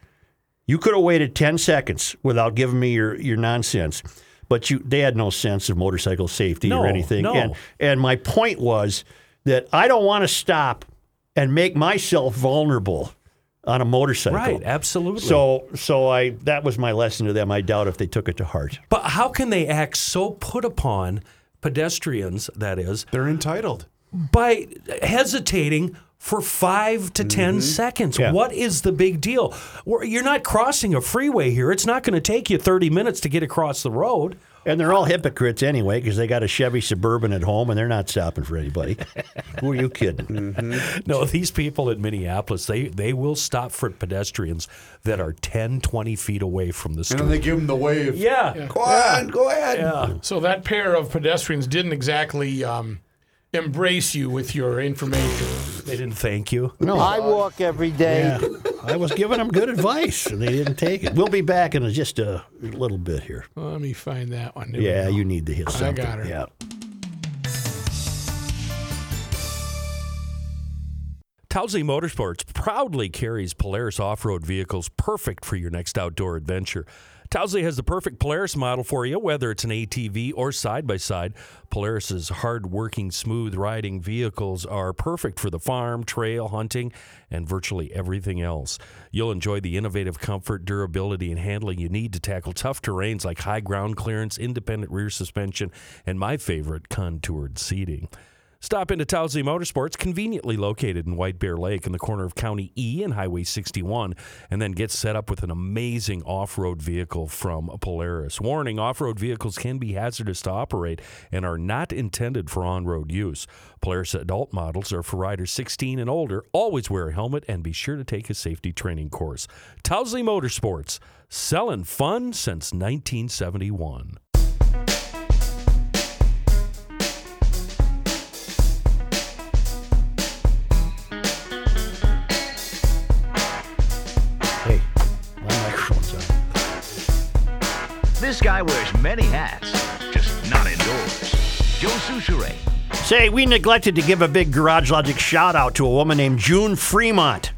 [SPEAKER 1] You could have waited 10 seconds without giving me your, your nonsense. But you, they had no sense of motorcycle safety
[SPEAKER 3] No,
[SPEAKER 1] or anything.
[SPEAKER 3] no.
[SPEAKER 1] And, and my point was that I don't want to stop and make myself vulnerable on a motorcycle.
[SPEAKER 3] right. Absolutely.
[SPEAKER 1] So, so I that was my lesson to them. I doubt if they took it to heart.
[SPEAKER 3] but how can they act so put upon pedestrians? That is
[SPEAKER 4] They're entitled.
[SPEAKER 3] by hesitating for five to 10 seconds.
[SPEAKER 1] Yeah.
[SPEAKER 3] What is the big deal? You're not crossing a freeway here. It's not going to take you 30 minutes to get across the road.
[SPEAKER 1] And they're all hypocrites anyway because they got a Chevy Suburban at home and they're not stopping for anybody. Who are you kidding?
[SPEAKER 3] No, these people in Minneapolis, they, they will stop for pedestrians that are 10, 20 feet away from the
[SPEAKER 4] And
[SPEAKER 3] street.
[SPEAKER 4] then they give them the wave.
[SPEAKER 3] yeah.
[SPEAKER 4] Go on, go ahead.
[SPEAKER 5] So that pair of pedestrians didn't exactly um, embrace you with your information.
[SPEAKER 3] They didn't thank you.
[SPEAKER 1] No,
[SPEAKER 8] I walk every day.
[SPEAKER 1] yeah, I was giving them good advice and they didn't take it. We'll be back in just a little bit here.
[SPEAKER 5] Let me find that one. There
[SPEAKER 1] Yeah, you need to hit something.
[SPEAKER 5] I got her.
[SPEAKER 1] Yeah.
[SPEAKER 3] Tousley Motorsports proudly carries Polaris off road vehicles perfect for your next outdoor adventure. Tousley has the perfect Polaris model for you, whether it's an ATV or side by side. Polaris's hard working, smooth riding vehicles are perfect for the farm, trail, hunting, and virtually everything else. You'll enjoy the innovative comfort, durability, and handling you need to tackle tough terrains like high ground clearance, independent rear suspension, and my favorite, contoured seating. Stop into Tousley Motorsports, conveniently located in White Bear Lake in the corner of County E and Highway 61, and then get set up with an amazing off road vehicle from Polaris. Warning off road vehicles can be hazardous to operate and are not intended for on road use. Polaris adult models are for riders 16 and older. Always wear a helmet and be sure to take a safety training course. Tousley Motorsports, selling fun since 1971.
[SPEAKER 7] This guy wears many hats, just not indoors. Joe Soucheray.
[SPEAKER 1] Say, we neglected to give a big Garage Logic shout out to a woman named June Fremont,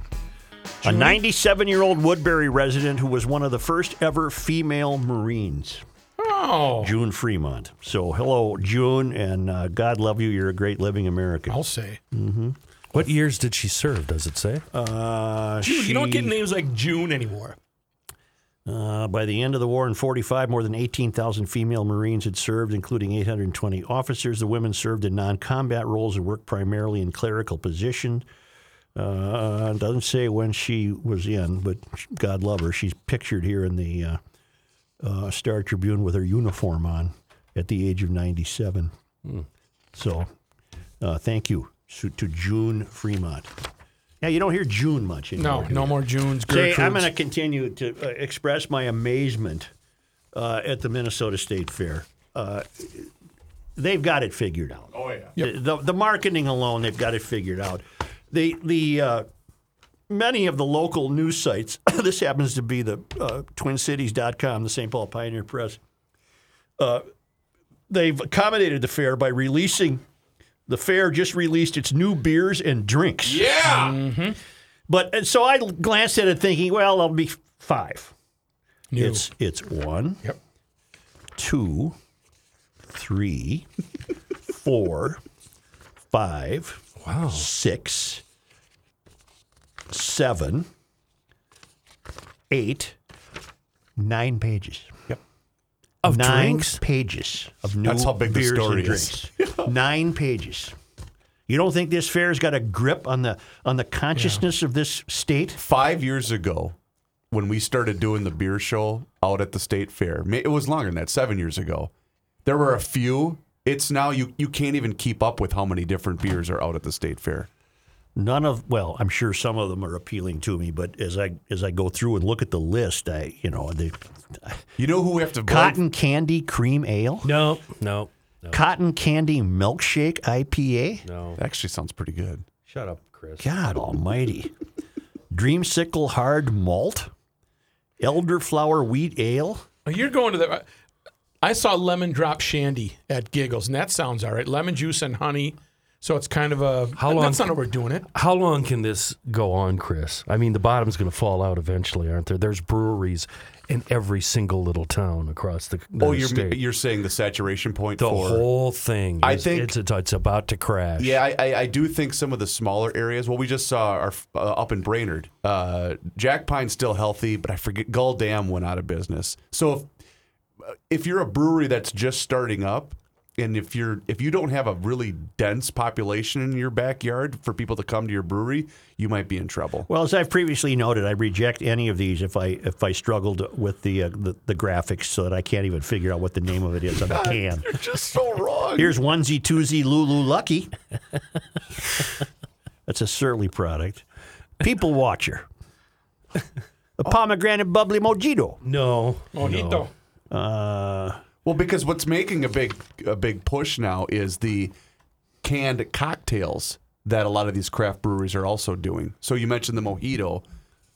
[SPEAKER 1] a 97 year old Woodbury resident who was one of the first ever female Marines.
[SPEAKER 5] Oh,
[SPEAKER 1] June Fremont. So, hello, June, and uh, God love you. You're a great living American.
[SPEAKER 5] I'll say.
[SPEAKER 3] What years did she serve, does it say?
[SPEAKER 1] Uh,
[SPEAKER 5] June, you don't get names like June anymore.
[SPEAKER 1] Uh, by the end of the war in 45, more than 18,000 female Marines had served, including 820 officers. The women served in non combat roles and worked primarily in clerical positions. Uh, doesn't say when she was in, but God love her. She's pictured here in the uh, uh, Star Tribune with her uniform on at the age of 97. So uh, thank you to June Fremont. Yeah, you don't hear June much anymore.
[SPEAKER 5] No, no
[SPEAKER 1] you?
[SPEAKER 5] more Junes.
[SPEAKER 1] Say, I'm going to continue to uh, express my amazement uh, at the Minnesota State Fair. Uh, they've got it figured out. Oh yeah. The, the marketing alone, they've got it figured out. The the uh, many of the local news sites. this happens to be the uh, TwinCities.com, the St. Paul Pioneer Press. Uh, they've accommodated the fair by releasing. The fair just released its new beers and drinks.
[SPEAKER 5] yeah. Mm-hmm.
[SPEAKER 1] But and so I glanced at it thinking, well, there'll be five.
[SPEAKER 5] New.
[SPEAKER 1] It's it's one,
[SPEAKER 5] Yep.
[SPEAKER 1] two, three, four, five,
[SPEAKER 3] Wow.
[SPEAKER 1] six, seven, eight, nine pages.
[SPEAKER 3] Of
[SPEAKER 1] nine
[SPEAKER 3] drinks?
[SPEAKER 1] pages of new
[SPEAKER 4] That's how big the
[SPEAKER 1] beers
[SPEAKER 4] story
[SPEAKER 1] and
[SPEAKER 4] is.
[SPEAKER 1] drinks. nine pages. You don't think this fair's got a grip on the on the consciousness of this state?
[SPEAKER 4] Five years ago, when we started doing the beer show out at the state fair, ma- it was longer than that, seven years ago. There were a few. It's now you you can't even keep up with how many different beers are out at the state fair.
[SPEAKER 1] None of well, I'm sure some of them are appealing to me, but as I as I go through and look at the list, I you know the
[SPEAKER 4] You know who we have to blame?
[SPEAKER 1] cotton candy cream ale,
[SPEAKER 3] No, no, no,
[SPEAKER 1] cotton candy milkshake IPA.
[SPEAKER 3] no.
[SPEAKER 4] Actually, sounds pretty good.
[SPEAKER 3] Shut up, Chris.
[SPEAKER 1] God Almighty, dreamsicle hard malt, elderflower wheat ale.
[SPEAKER 5] Oh, You're going to the. I saw lemon drop shandy at Giggles, and that sounds all right. Lemon juice and honey. So it's kind of a.
[SPEAKER 3] How long-
[SPEAKER 5] That's not how we're doing it.
[SPEAKER 3] How long can this go on, Chris? I mean, the bottom's going to fall out eventually, aren't there? There's breweries in every single little town across the, the
[SPEAKER 4] Oh, you're
[SPEAKER 3] state.
[SPEAKER 4] you're saying the saturation point
[SPEAKER 3] the
[SPEAKER 4] for
[SPEAKER 3] whole thing.
[SPEAKER 4] I think-
[SPEAKER 3] it's, it's it's about to crash.
[SPEAKER 4] Yeah, I, I, I do think some of the smaller areas. Well, we just saw our uh, up in Brainerd. Uh, Jack Pine's still healthy, but I forget Gull Dam went out of business. So if if you're a brewery that's just starting up, and if you're if you don't have a really dense population in your backyard for people to come to your brewery, you might be in trouble.
[SPEAKER 1] Well, as I've previously noted, I reject any of these if I if I struggled with the uh, the, the graphics so that I can't even figure out what the name of it is on the can.
[SPEAKER 4] You're just so wrong.
[SPEAKER 1] Here's onesie twosie Lulu Lucky. That's a Surly product. People Watcher. A pomegranate bubbly mojito.
[SPEAKER 3] No.
[SPEAKER 5] Mojito.
[SPEAKER 1] Uh,
[SPEAKER 4] Well, because what's making a big a big push now is the canned cocktails that a lot of these craft breweries are also doing. So you mentioned the mojito,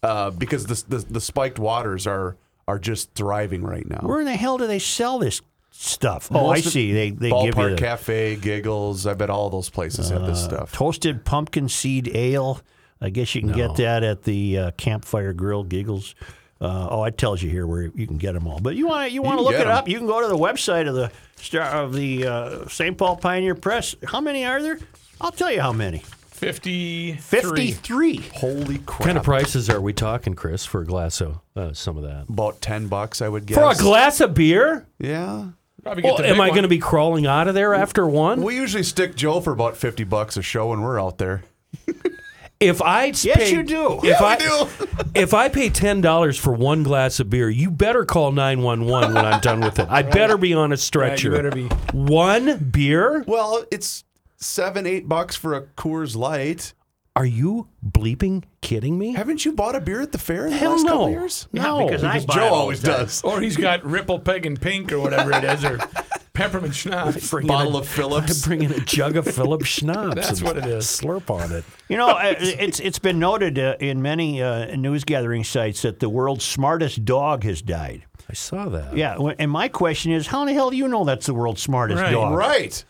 [SPEAKER 4] uh, because the, the the spiked waters are are just thriving right now.
[SPEAKER 1] where in the hell do they sell this stuff? Oh, I
[SPEAKER 4] Most of-
[SPEAKER 1] see. They they give you
[SPEAKER 4] Ballpark
[SPEAKER 1] the,
[SPEAKER 4] Cafe, Giggles. I bet all those places have this stuff.
[SPEAKER 1] toasted pumpkin seed ale, I guess you can get that at the uh, Campfire Grill, Giggles. Uh, oh, it tells you here where you can get them all. But you want you want to look
[SPEAKER 4] it
[SPEAKER 1] it
[SPEAKER 4] 'em.
[SPEAKER 1] up? You can go to the website of the star of the uh, St. Paul Pioneer Press. How many are there? I'll tell you how many.
[SPEAKER 5] 53.
[SPEAKER 1] Fifty-three.
[SPEAKER 4] Holy crap!
[SPEAKER 3] What kind of prices are we talking, Chris, for a glass of uh, some of that?
[SPEAKER 4] About ten bucks, I would guess.
[SPEAKER 3] For a glass of beer?
[SPEAKER 4] Yeah.
[SPEAKER 5] Probably get the
[SPEAKER 3] am I going to be crawling out of there after one?
[SPEAKER 4] We usually stick Joe for about fifty bucks a show when we're out there.
[SPEAKER 3] If I
[SPEAKER 1] Yes,
[SPEAKER 3] pay,
[SPEAKER 1] you do.
[SPEAKER 3] If I do. if I pay ten dollars for one glass of beer, you better call nine one one when I'm done with it. I better be on a stretcher.
[SPEAKER 5] better be.
[SPEAKER 3] one beer.
[SPEAKER 4] Well, it's seven, eight bucks for a Coors Light.
[SPEAKER 3] Are you bleeping kidding me?
[SPEAKER 4] Haven't you bought a beer at the fair in the
[SPEAKER 3] Hell
[SPEAKER 4] last couple years?
[SPEAKER 3] No,
[SPEAKER 1] because I buy
[SPEAKER 4] Joe always
[SPEAKER 1] the time.
[SPEAKER 4] does.
[SPEAKER 5] Or he's got Ripple Peg and Pink or whatever it is, or peppermint schnapps.
[SPEAKER 3] Bring in
[SPEAKER 4] Bottle
[SPEAKER 3] a-
[SPEAKER 4] of Phillips.
[SPEAKER 3] I bring in a jug of Phillips schnapps.
[SPEAKER 5] That's
[SPEAKER 3] and
[SPEAKER 5] what it is.
[SPEAKER 3] Slurp on it.
[SPEAKER 1] You know, uh, it's it's been noted uh, in many uh, news gathering sites that the world's smartest dog has died.
[SPEAKER 3] I saw that.
[SPEAKER 1] Yeah, w- and my question is, how in the hell do you know that's the world's smartest
[SPEAKER 5] Right,
[SPEAKER 1] dog?
[SPEAKER 4] Right.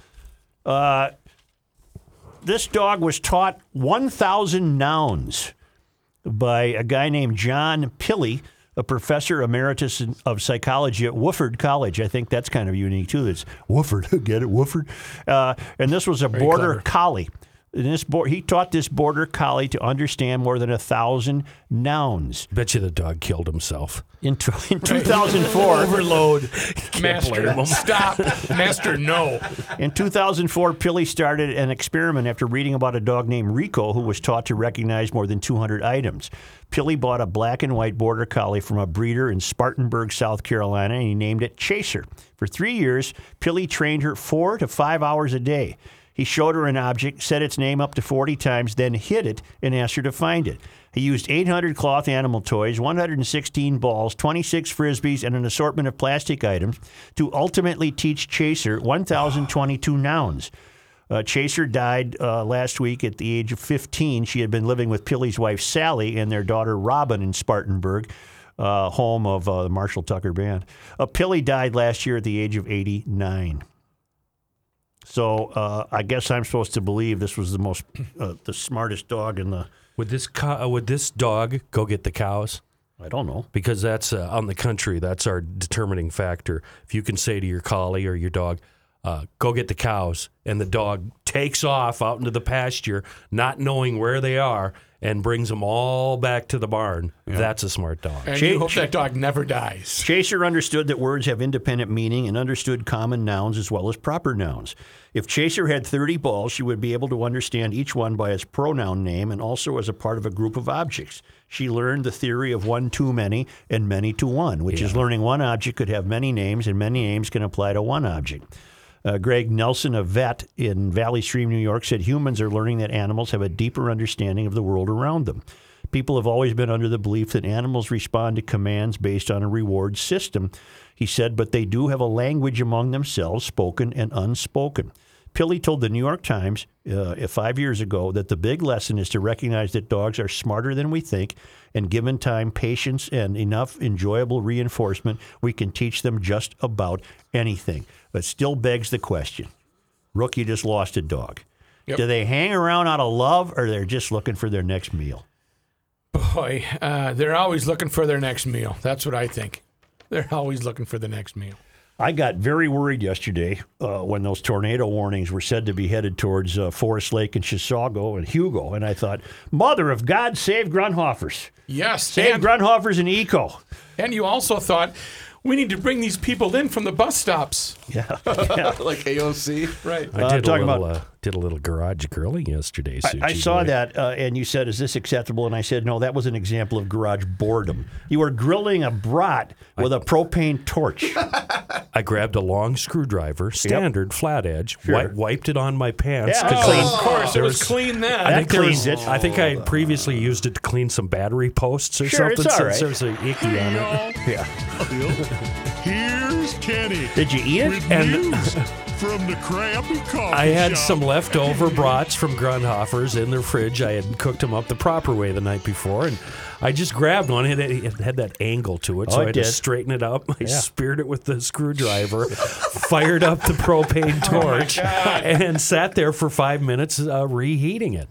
[SPEAKER 1] This dog was taught 1,000 nouns by a guy named John Pilley, a professor emeritus of psychology at Wofford College. I think that's kind of unique too. It's Wooford, get it, Wooford. Uh, and this was a border
[SPEAKER 5] clever.
[SPEAKER 1] collie. This bo- he taught this border collie to understand more than a thousand nouns.
[SPEAKER 3] Bet you the dog killed himself.
[SPEAKER 1] In, t- in 2004,
[SPEAKER 3] Overload.
[SPEAKER 5] Master, stop. Master, no.
[SPEAKER 1] In 2004, Pilley started an experiment after reading about a dog named Rico who was taught to recognize more than 200 items. Pilley bought a black and white border collie from a breeder in Spartanburg, South Carolina, and he named it Chaser. For three years, Pilley trained her four to five hours a day. He showed her an object, said its name up to 40 times, then hit it and asked her to find it. He used 800 cloth animal toys, 116 balls, 26 frisbees, and an assortment of plastic items to ultimately teach Chaser 1,022 nouns. Uh, Chaser died uh, last week at the age of 15. She had been living with Pilley's wife Sally and their daughter Robin in Spartanburg, uh, home of uh, the Marshall Tucker Band. Uh, Pilley died last year at the age of 89. So uh, I guess I'm supposed to believe this was the most, uh, the smartest dog in the.
[SPEAKER 3] Would this co- uh, would this dog go get the cows?
[SPEAKER 1] I don't know.
[SPEAKER 3] Because that's uh, on the country. That's our determining factor. If you can say to your collie or your dog, uh, "Go get the cows," and the dog takes off out into the pasture, not knowing where they are, and brings them all back to the barn, that's a smart dog.
[SPEAKER 5] And
[SPEAKER 1] Cha-
[SPEAKER 5] you hope that dog never dies.
[SPEAKER 1] Chaser understood that words have independent meaning and understood common nouns as well as proper nouns. If Chaser had 30 balls, she would be able to understand each one by its pronoun name and also as a part of a group of objects. She learned the theory of one too many and many to one, which is learning one object could have many names and many names can apply to one object. Uh, Greg Nelson, a vet in Valley Stream, New York, said humans are learning that animals have a deeper understanding of the world around them. People have always been under the belief that animals respond to commands based on a reward system, he said, but they do have a language among themselves, spoken and unspoken. Pilley told the New York Times uh, five years ago that the big lesson is to recognize that dogs are smarter than we think, and given time, patience, and enough enjoyable reinforcement, we can teach them just about anything. But still begs the question Rookie just lost a dog.
[SPEAKER 5] Yep.
[SPEAKER 1] Do they hang around out of love, or they're just looking for their next meal?
[SPEAKER 5] Boy, uh, they're always looking for their next meal. That's what I think. They're always looking for the next meal.
[SPEAKER 1] I got very worried yesterday uh, when those tornado warnings were said to be headed towards uh, Forest Lake and Chisago and Hugo, and I thought, "Mother of God, save Grunhofers,
[SPEAKER 5] Yes,
[SPEAKER 1] save
[SPEAKER 5] and,
[SPEAKER 1] Grunhofers and Eco."
[SPEAKER 5] and you also thought we need to bring these people in from the bus stops.
[SPEAKER 1] Yeah, yeah.
[SPEAKER 4] like AOC.
[SPEAKER 5] Right.
[SPEAKER 3] I
[SPEAKER 1] Uh,
[SPEAKER 3] did a
[SPEAKER 1] talking
[SPEAKER 3] little
[SPEAKER 1] about-
[SPEAKER 3] uh, did a little garage grilling yesterday.
[SPEAKER 1] I, I saw that, uh, and you said, "Is this acceptable?" And I said, "No, that was an example of garage boredom. You were grilling a brat with a propane torch."
[SPEAKER 3] I grabbed a long screwdriver, standard flat edge,
[SPEAKER 1] Sure.
[SPEAKER 3] wi- wiped it on my pants.
[SPEAKER 1] Yeah.
[SPEAKER 3] I-
[SPEAKER 5] Of course, it
[SPEAKER 3] there
[SPEAKER 5] was clean then.
[SPEAKER 3] I
[SPEAKER 1] That
[SPEAKER 3] think was,
[SPEAKER 1] it.
[SPEAKER 3] I think I had previously used it to clean some battery posts or
[SPEAKER 1] Sure, it's
[SPEAKER 3] something.
[SPEAKER 1] all
[SPEAKER 3] so
[SPEAKER 1] right.
[SPEAKER 3] There's a icky on it.
[SPEAKER 1] yeah.
[SPEAKER 2] Here's Kenny
[SPEAKER 1] Did you eat it?
[SPEAKER 3] And-
[SPEAKER 2] from the Krabby Coffee
[SPEAKER 3] I had
[SPEAKER 2] Shop.
[SPEAKER 3] some leftover brats from Grunhofers in the fridge. I had cooked them up the proper way the night before, and I just grabbed one. It had, it had that angle to it, so
[SPEAKER 1] Oh,
[SPEAKER 3] I
[SPEAKER 1] it
[SPEAKER 3] had
[SPEAKER 1] did.
[SPEAKER 3] to straighten it up. I
[SPEAKER 1] Yeah.
[SPEAKER 3] speared it with the screwdriver, fired up the propane torch, and sat there for five minutes uh, reheating it.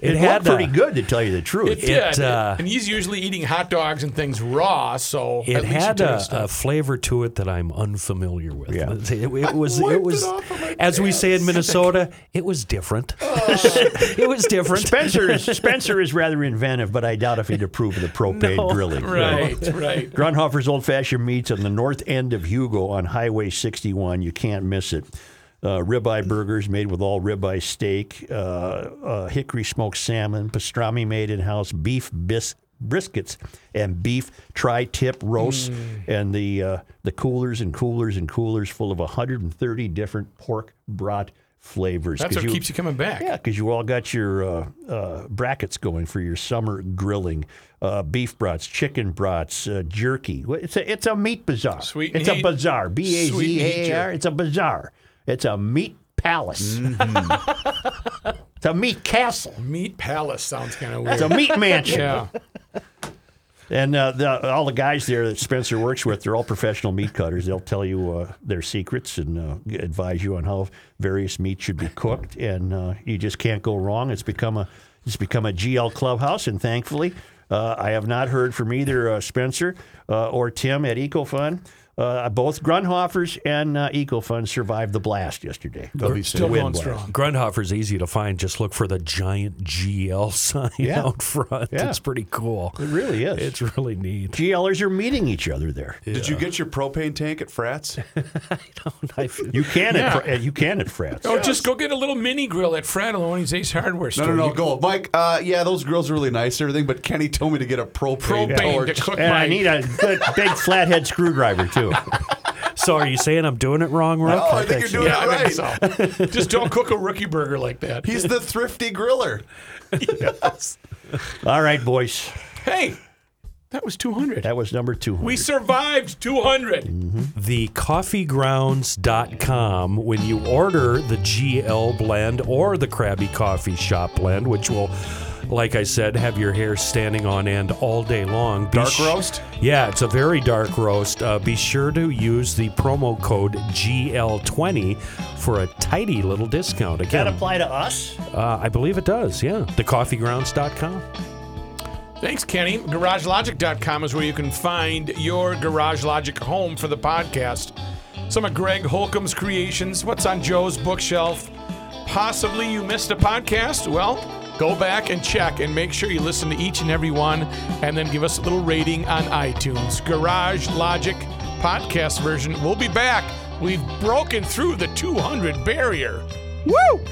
[SPEAKER 1] It,
[SPEAKER 3] had,
[SPEAKER 1] looked pretty
[SPEAKER 3] uh,
[SPEAKER 1] good, to tell you the truth.
[SPEAKER 5] It did.
[SPEAKER 3] uh,
[SPEAKER 5] and he's usually eating hot dogs and things raw, so
[SPEAKER 3] It
[SPEAKER 5] at
[SPEAKER 3] had
[SPEAKER 5] you
[SPEAKER 3] a, a flavor to it that I'm unfamiliar with.
[SPEAKER 1] Yeah.
[SPEAKER 3] It, it was, it was, as we say in Minnesota, it was different. it was different.
[SPEAKER 1] Spencer is, Spencer is rather inventive, but I doubt if he'd approve of the propane
[SPEAKER 3] No.
[SPEAKER 1] grilling.
[SPEAKER 5] Right, right.
[SPEAKER 1] Grunhofer's Old Fashioned Meats on the north end of Hugo on Highway 61. You can't miss it. Uh, ribeye burgers made with all ribeye steak, uh, uh, hickory smoked salmon, pastrami made in house, beef bis- briskets, and beef tri tip roasts, and the uh, the coolers and coolers and coolers full of 130 different pork brat flavors.
[SPEAKER 5] That's what keeps you coming back.
[SPEAKER 1] yeah, because you all got your uh, uh, brackets going for your summer grilling. Uh, beef brats, chicken brats, uh, jerky. It's a it's a meat bazaar.
[SPEAKER 5] Sweet and
[SPEAKER 1] it's a bazaar. B A Z
[SPEAKER 5] heat
[SPEAKER 1] A R. It's a bazaar. It's a meat palace.
[SPEAKER 5] Mm-hmm.
[SPEAKER 1] it's a meat castle.
[SPEAKER 5] Meat Palace sounds kind of weird.
[SPEAKER 1] It's a meat mansion.
[SPEAKER 5] yeah.
[SPEAKER 1] And uh, the, all the guys there that Spencer works with, they're all professional meat cutters. They'll tell you uh, their secrets and uh, advise you on how various meats should be cooked, and uh, you just can't go wrong. It's become a it's become a GL clubhouse, and thankfully, uh, I have not heard from either uh, Spencer uh, or Tim at Eco Fun. Uh, both Grunhofers and uh, Eco Fun survived the blast yesterday.
[SPEAKER 4] They'll be
[SPEAKER 5] Still
[SPEAKER 1] wind
[SPEAKER 5] going
[SPEAKER 1] blast.
[SPEAKER 5] strong.
[SPEAKER 3] Grunhofer's easy to find. Just look for the giant GL sign
[SPEAKER 1] Yeah.
[SPEAKER 3] out front.
[SPEAKER 1] Yeah.
[SPEAKER 3] It's pretty cool.
[SPEAKER 1] It really is.
[SPEAKER 3] It's really neat.
[SPEAKER 1] GLers are meeting each other there.
[SPEAKER 4] Did you get your propane tank at Frats?
[SPEAKER 1] You can
[SPEAKER 5] Yeah.
[SPEAKER 1] at, Fr- you can at Frats.
[SPEAKER 5] Oh, just go get a little mini grill at Frattallone's Ace Hardware store.
[SPEAKER 4] no, no.
[SPEAKER 5] You-
[SPEAKER 4] Go, Mike. Uh, yeah, those grills are really nice, and everything. But Kenny told me to get a propane,
[SPEAKER 5] Propane
[SPEAKER 4] torch.
[SPEAKER 5] to cook
[SPEAKER 1] And
[SPEAKER 5] my.
[SPEAKER 1] I need a good big flathead screwdriver too.
[SPEAKER 3] So are you saying I'm doing it wrong, Rook?
[SPEAKER 4] Oh, I think you're doing
[SPEAKER 5] yeah,
[SPEAKER 4] it
[SPEAKER 5] I
[SPEAKER 4] right.
[SPEAKER 5] think so. Just don't cook a rookie burger like that.
[SPEAKER 4] He's the thrifty griller. yes.
[SPEAKER 1] All right, boys.
[SPEAKER 5] Hey, that was 200.
[SPEAKER 1] That was number two.
[SPEAKER 5] We survived 200. Mm-hmm.
[SPEAKER 3] the coffeegrounds.com when you order the GL blend or the Krabby Coffee Shop blend, which will, like I said, have your hair standing on end all day long. Be
[SPEAKER 4] Dark roast?
[SPEAKER 3] Yeah, it's a very dark roast. Uh, be sure to use the promo code GL20 for a tidy little discount. Again, that
[SPEAKER 1] apply to us?
[SPEAKER 3] uh, I believe it does. Yeah, thecoffeegrounds.com.
[SPEAKER 5] Thanks, Kenny. GarageLogic.com is where you can find your Garage Logic home for the podcast. Some of Greg Holcomb's creations, what's on Joe's bookshelf. Possibly you missed a podcast? Well, go back and check and make sure you listen to each and every one and then give us a little rating on iTunes. Garage Logic podcast version. We'll be back. We've broken through the 200 barrier. Woo!